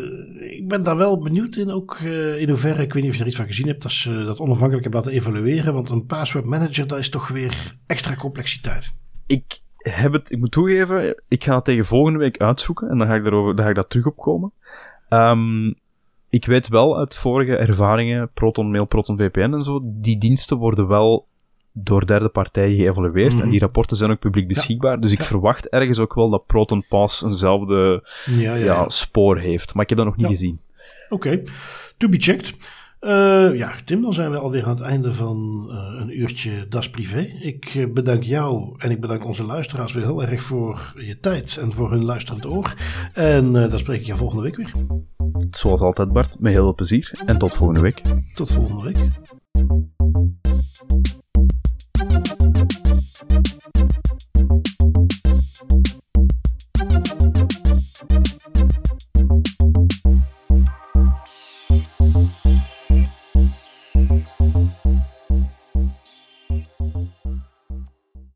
ik ben daar wel benieuwd in, ook uh, in hoeverre, ik weet niet of je er iets van gezien hebt, dat ze dat onafhankelijk hebben laten evalueren. Want een password manager, dat is toch weer extra complexiteit.
Ik heb het, ik moet toegeven, ik ga het tegen volgende week uitzoeken en dan ga ik, erover, dan ga ik daar terug op komen. Um, ik weet wel uit vorige ervaringen, Proton Mail, Proton VPN en zo, die diensten worden wel door derde partijen geëvalueerd. En mhm. die rapporten zijn ook publiek beschikbaar. Dus ik verwacht ergens ook wel dat Proton Pass eenzelfde ja, ja, spoor heeft. Maar ik heb dat nog niet gezien.
Oké, to be checked. Uh, ja, Tim, dan zijn we alweer aan het einde van uh, een uurtje Das Privé. Ik uh, bedank jou en ik bedank onze luisteraars weer heel erg voor je tijd en voor hun luisterend oor. En dan spreek ik je volgende week weer.
Zoals altijd, Bart, met heel veel plezier en tot volgende week.
Tot volgende week.